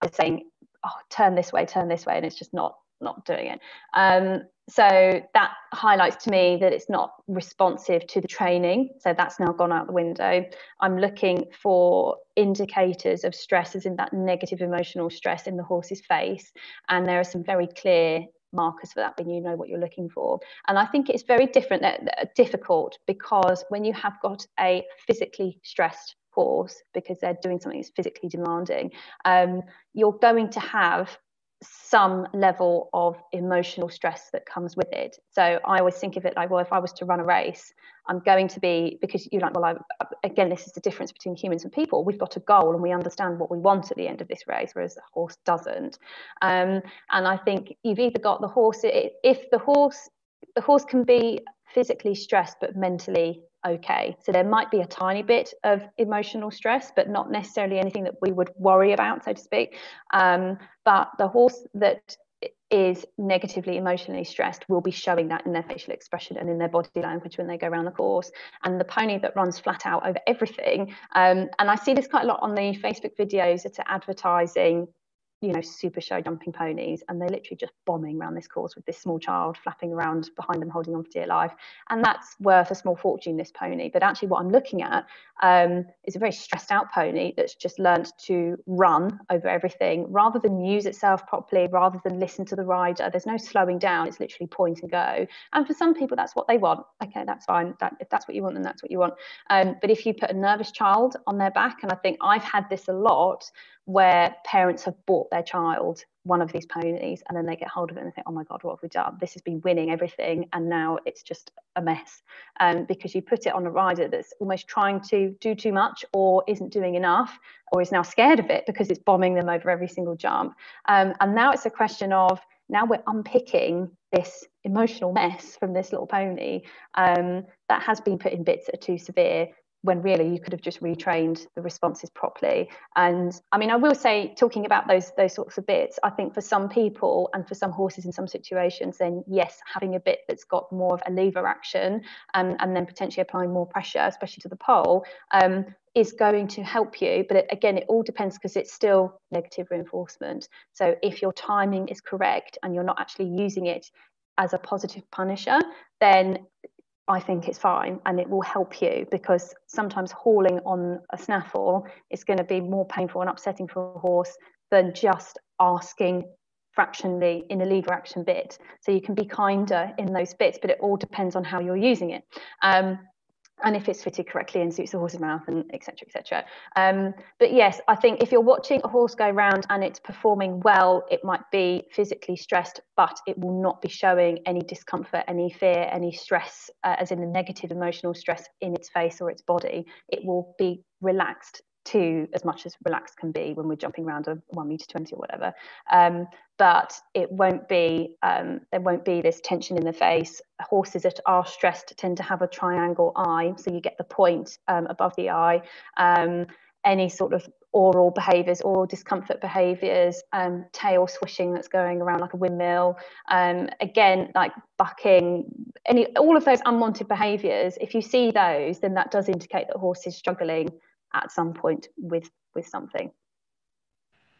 they're saying, "Oh, turn this way, turn this way," and it's just not not doing it. Um, so that highlights to me that it's not responsive to the training. So that's now gone out the window. I'm looking for indicators of stress, as in that negative emotional stress in the horse's face, and there are some very clear markers for that when you know what you're looking for. And I think it's very different, difficult because when you have got a physically stressed horse because they're doing something that's physically demanding, um, you're going to have some level of emotional stress that comes with it. So I always think of it like, well, if I was to run a race, I'm going to be because you're like, well, I, again, this is the difference between humans and people. We've got a goal and we understand what we want at the end of this race, whereas the horse doesn't. Um, and I think you've either got the horse. If the horse, the horse can be physically stressed but mentally okay. So there might be a tiny bit of emotional stress, but not necessarily anything that we would worry about, so to speak. Um, but the horse that is negatively emotionally stressed will be showing that in their facial expression and in their body language when they go around the course. And the pony that runs flat out over everything, um, and I see this quite a lot on the Facebook videos that are advertising you know, super show jumping ponies, and they're literally just bombing around this course with this small child flapping around behind them, holding on for dear life. And that's worth a small fortune, this pony. But actually, what I'm looking at um, is a very stressed out pony that's just learned to run over everything rather than use itself properly, rather than listen to the rider. There's no slowing down, it's literally point and go. And for some people, that's what they want. Okay, that's fine. That, if that's what you want, then that's what you want. Um, but if you put a nervous child on their back, and I think I've had this a lot where parents have bought their child one of these ponies and then they get hold of it and think, oh my God, what have we done? This has been winning everything and now it's just a mess. Um, because you put it on a rider that's almost trying to do too much or isn't doing enough or is now scared of it because it's bombing them over every single jump. Um, and now it's a question of now we're unpicking this emotional mess from this little pony um, that has been put in bits that are too severe when really you could have just retrained the responses properly. And i mean i will say talking about those those sorts of bits i think for some people and for some horses in some situations then yes having a bit that's got more of a lever action and, and then potentially applying more pressure especially to the pole um, is going to help you. But it, again it all depends because it's still negative reinforcement. So if your timing is correct and you're not actually using it as a positive punisher then I think it's fine and it will help you because sometimes hauling on a snaffle is going to be more painful and upsetting for a horse than just asking fractionally in a lever action bit. So you can be kinder in those bits, but it all depends on how you're using it. Um, and if it's fitted correctly and suits the horse's mouth and etc etc um, but yes i think if you're watching a horse go round and it's performing well it might be physically stressed but it will not be showing any discomfort any fear any stress uh, as in the negative emotional stress in its face or its body. It will be relaxed to as much as relaxed can be when we're jumping around a one meter 20 or whatever. Um, but it won't be um, there won't be this tension in the face. Horses that are stressed tend to have a triangle eye so you get the point um, above the eye. Um, any sort of oral behaviors oral discomfort behaviors um, tail swishing that's going around like a windmill. Um, again like bucking any all of those unwanted behaviors if you see those then that does indicate that horse is struggling at some point with with something.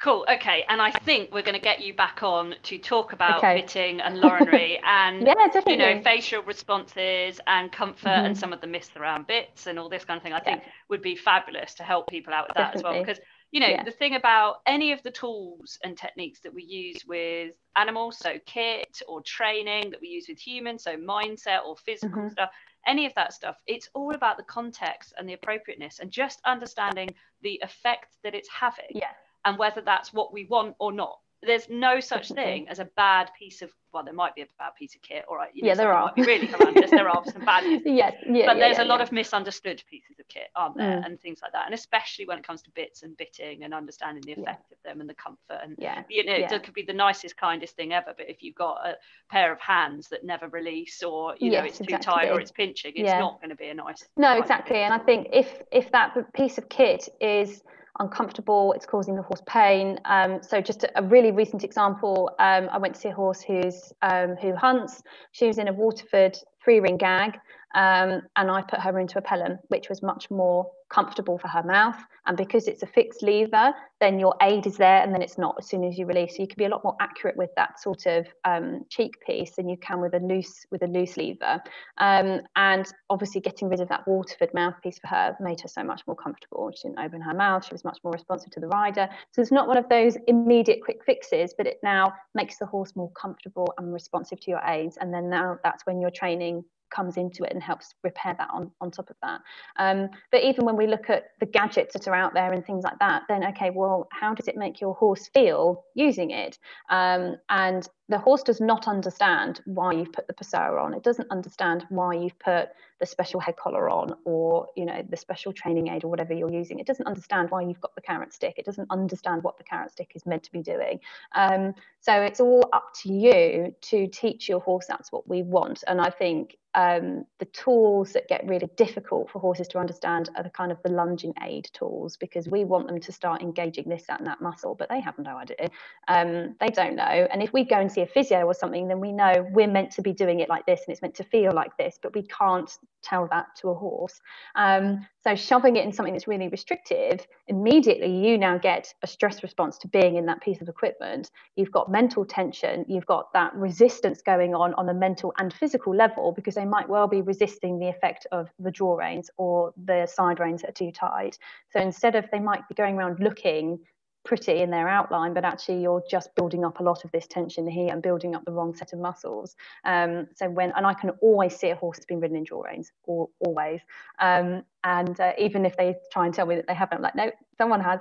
Cool. Okay. And I think we're going to get you back on to talk about okay. and Lorinery and yeah, definitely. you know facial responses and comfort mm-hmm. and some of the myths around bits and all this kind of thing. I think would be fabulous to help people out with definitely. that as well because you know yeah. the thing about any of the tools and techniques that we use with animals, so kit or training that we use with humans, so mindset or physical mm-hmm. stuff. Any of that stuff, it's all about the context and the appropriateness and just understanding the effect that it's having. Yeah and whether that's what we want or not. There's no such thing as a bad piece of well, there might be a bad piece of kit, all right. You know, yeah, there are. really horrendous. there are some bad pieces. Yes, yeah, but yeah, there's yeah, a lot yeah. of misunderstood pieces of kit, aren't there, mm. and things like that. And especially when it comes to bits and bitting and understanding the effect of them and the comfort. And yeah, you know, it could be the nicest, kindest thing ever, but if you've got a pair of hands that never release, or you yes, know, it's too tight or it's pinching, it's not going to be a nice. No, exactly. And I think if if that piece of kit is uncomfortable, it's causing the horse pain. Um, so just a, a, really recent example, um, I went to see a horse who's um, who hunts. She was in a Waterford three ring gag um, and I put her into a Pelham, which was much more comfortable for her mouth. And because it's a fixed lever, then your aid is there and then it's not as soon as you release. So you can be a lot more accurate with that sort of um, cheek piece than you can with a loose with a loose lever. Um, and obviously getting rid of that Waterford mouthpiece for her made her so much more comfortable. She didn't open her mouth. She was much more responsive to the rider. So it's not one of those immediate quick fixes, but it now makes the horse more comfortable and responsive to your aids. And then now that's when you're training comes into it and helps repair that on, on top of that. Um, but even when we look at the gadgets that are out there and things like that, then okay, well, how does it make your horse feel using it? Um, and the horse does not understand why you've put the Pessoa on. It doesn't understand why you've put the special head collar on or you know the special training aid or whatever you're using. It doesn't understand why you've got the carrot stick. It doesn't understand what the carrot stick is meant to be doing. Um, so it's all up to you to teach your horse that's what we want. And I think um, the tools that get really difficult for horses to understand are the kind of the lunging aid tools because we want them to start engaging this, that, and that muscle, but they have no idea. Um, they don't know. And if we go and see a physio or something, then we know we're meant to be doing it like this and it's meant to feel like this, but we can't tell that to a horse. Um, so shoving it in something that's really restrictive, immediately you now get a stress response to being in that piece of equipment. You've got mental tension, you've got that resistance going on on the mental and physical level because they might well be resisting the effect of the draw reins or the side reins that are too tight. So instead of they might be going around looking pretty in their outline, but actually you're just building up a lot of this tension here and building up the wrong set of muscles. Um, so when, and I can always see a horse that's been ridden in draw reins, or, always. Um, and uh, even if they try and tell me that they haven't, I'm like, no, someone has,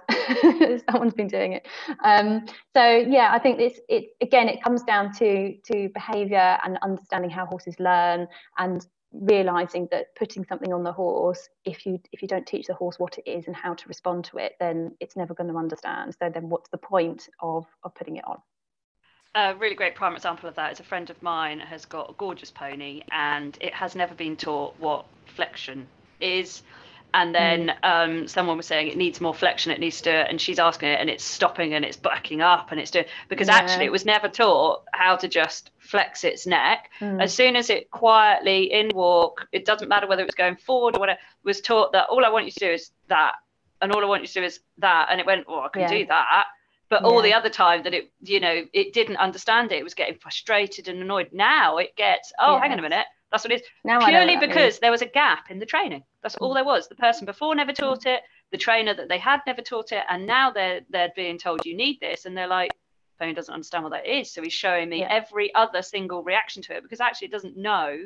someone's been doing it. Um, so yeah, I think it's, it, again, it comes down to, to behavior and understanding how horses learn and realizing that putting something on the horse if you if you don't teach the horse what it is and how to respond to it then it's never going to understand. So then what's the point of of putting it on? A really great prime example of that is a friend of mine has got a gorgeous pony and it has never been taught what flexion is and then mm. um, someone was saying it needs more flexion it needs to and she's asking it and it's stopping and it's backing up and it's doing because yeah. actually it was never taught how to just flex its neck mm. as soon as it quietly in walk it doesn't matter whether it was going forward or whatever was taught that all i want you to do is that and all i want you to do is that and it went oh i can yeah. do that but yeah. all the other time that it you know it didn't understand it it was getting frustrated and annoyed now it gets oh yes. hang on a minute that's what it is. Now Purely because means. there was a gap in the training. That's all there was. The person before never taught it. The trainer that they had never taught it, and now they're they're being told you need this, and they're like, Pony doesn't understand what that is. So he's showing me yeah. every other single reaction to it because actually it doesn't know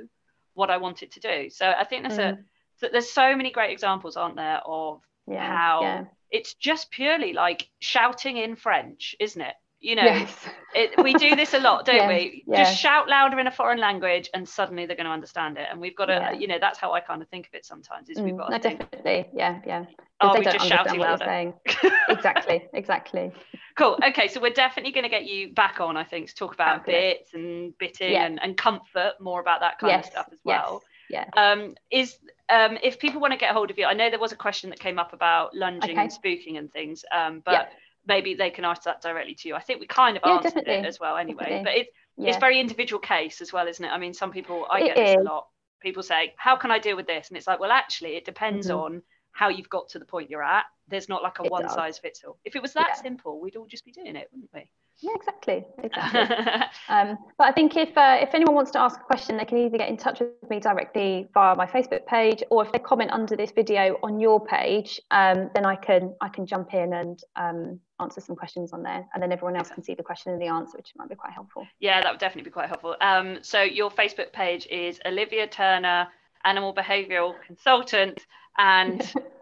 what I want it to do. So I think there's mm. a there's so many great examples, aren't there, of yeah, how yeah. it's just purely like shouting in French, isn't it? You know, yes. it, we do this a lot, don't yes. we? Yeah. Just shout louder in a foreign language, and suddenly they're going to understand it. And we've got to, yeah. you know, that's how I kind of think of it sometimes. Is we've mm, got to no, definitely, yeah, yeah. Are we just shouting louder? exactly, exactly. Cool. Okay, so we're definitely going to get you back on, I think, to talk about Fabulous. bits and bitting yeah. and, and comfort, more about that kind yes. of stuff as well. Yeah. Um, is um, if people want to get hold of you, I know there was a question that came up about lunging okay. and spooking and things, um, but maybe they can ask that directly to you. I think we kind of yeah, answered definitely. it as well anyway. Definitely. But it's yeah. it's very individual case as well, isn't it? I mean, some people I it get is. this a lot. People say, "How can I deal with this?" And it's like, well, actually, it depends mm-hmm. on how you've got to the point you're at. There's not like a It one does. size fits all. If it was that Yeah. simple, we'd all just be doing it, wouldn't we? Yeah, exactly, exactly. Um, but I think if uh, if anyone wants to ask a question, they can either get in touch with me directly via my Facebook page, or if they comment under this video on your page, um, then I can I can jump in and um, answer some questions on there, and then everyone else can see the question and the answer, which might be quite helpful. Yeah, that would definitely be quite helpful. Um, so your Facebook page is Olivia Turner, animal behavioural consultant and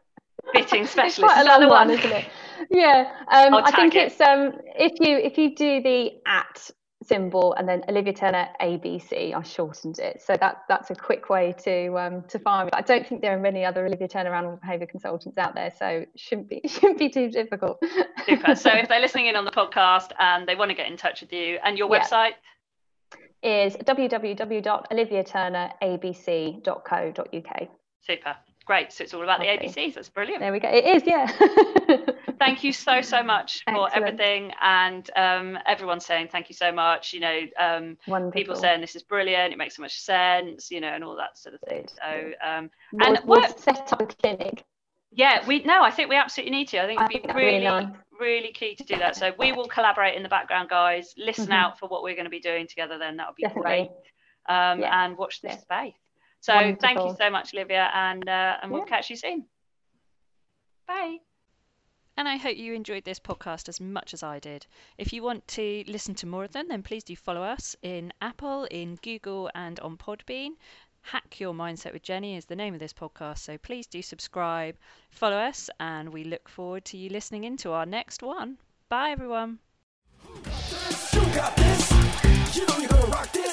fitting It's specialist. quite a long one, isn't it? Yeah. Um, I'll think it. it's um, if you if you do the at symbol and then Olivia Turner ABC, I shortened it, so that that's a quick way to um, to find me. I don't think there are many other Olivia Turner animal behaviour consultants out there, so shouldn't be shouldn't be too difficult. Super. So if they're listening in on the podcast and they want to get in touch with you and your Yeah. website, is www.oliviaturnerabc.co.uk. super. Great. So it's all about the ABCs. That's brilliant. There we go. It is, yeah. Thank you so, so much for Excellent. everything. And um, everyone's saying thank you so much. You know, um, people saying this is brilliant, it makes so much sense, you know, and all that sort of thing. So, um, We'll, and we'll what- set up a clinic. yeah, we no, I think we absolutely need to. I think it'd be be really, really really, key to do that. So we will collaborate in the background, guys. Listen Mhm. out for what we're going to be doing together. Then that would be Definitely. great. Um, Yeah. And watch this Yeah. space. So thank you so much, Olivia, and uh, and we'll Yeah. catch you soon. Bye. And I hope you enjoyed this podcast as much as I did. If you want to listen to more of them, then please do follow us in Apple, in Google, and on Podbean. Hack Your Mindset with Jenny is the name of this podcast, so please do subscribe, follow us, and we look forward to you listening into our next one. Bye, everyone. You got this. You know you're gonna rock this.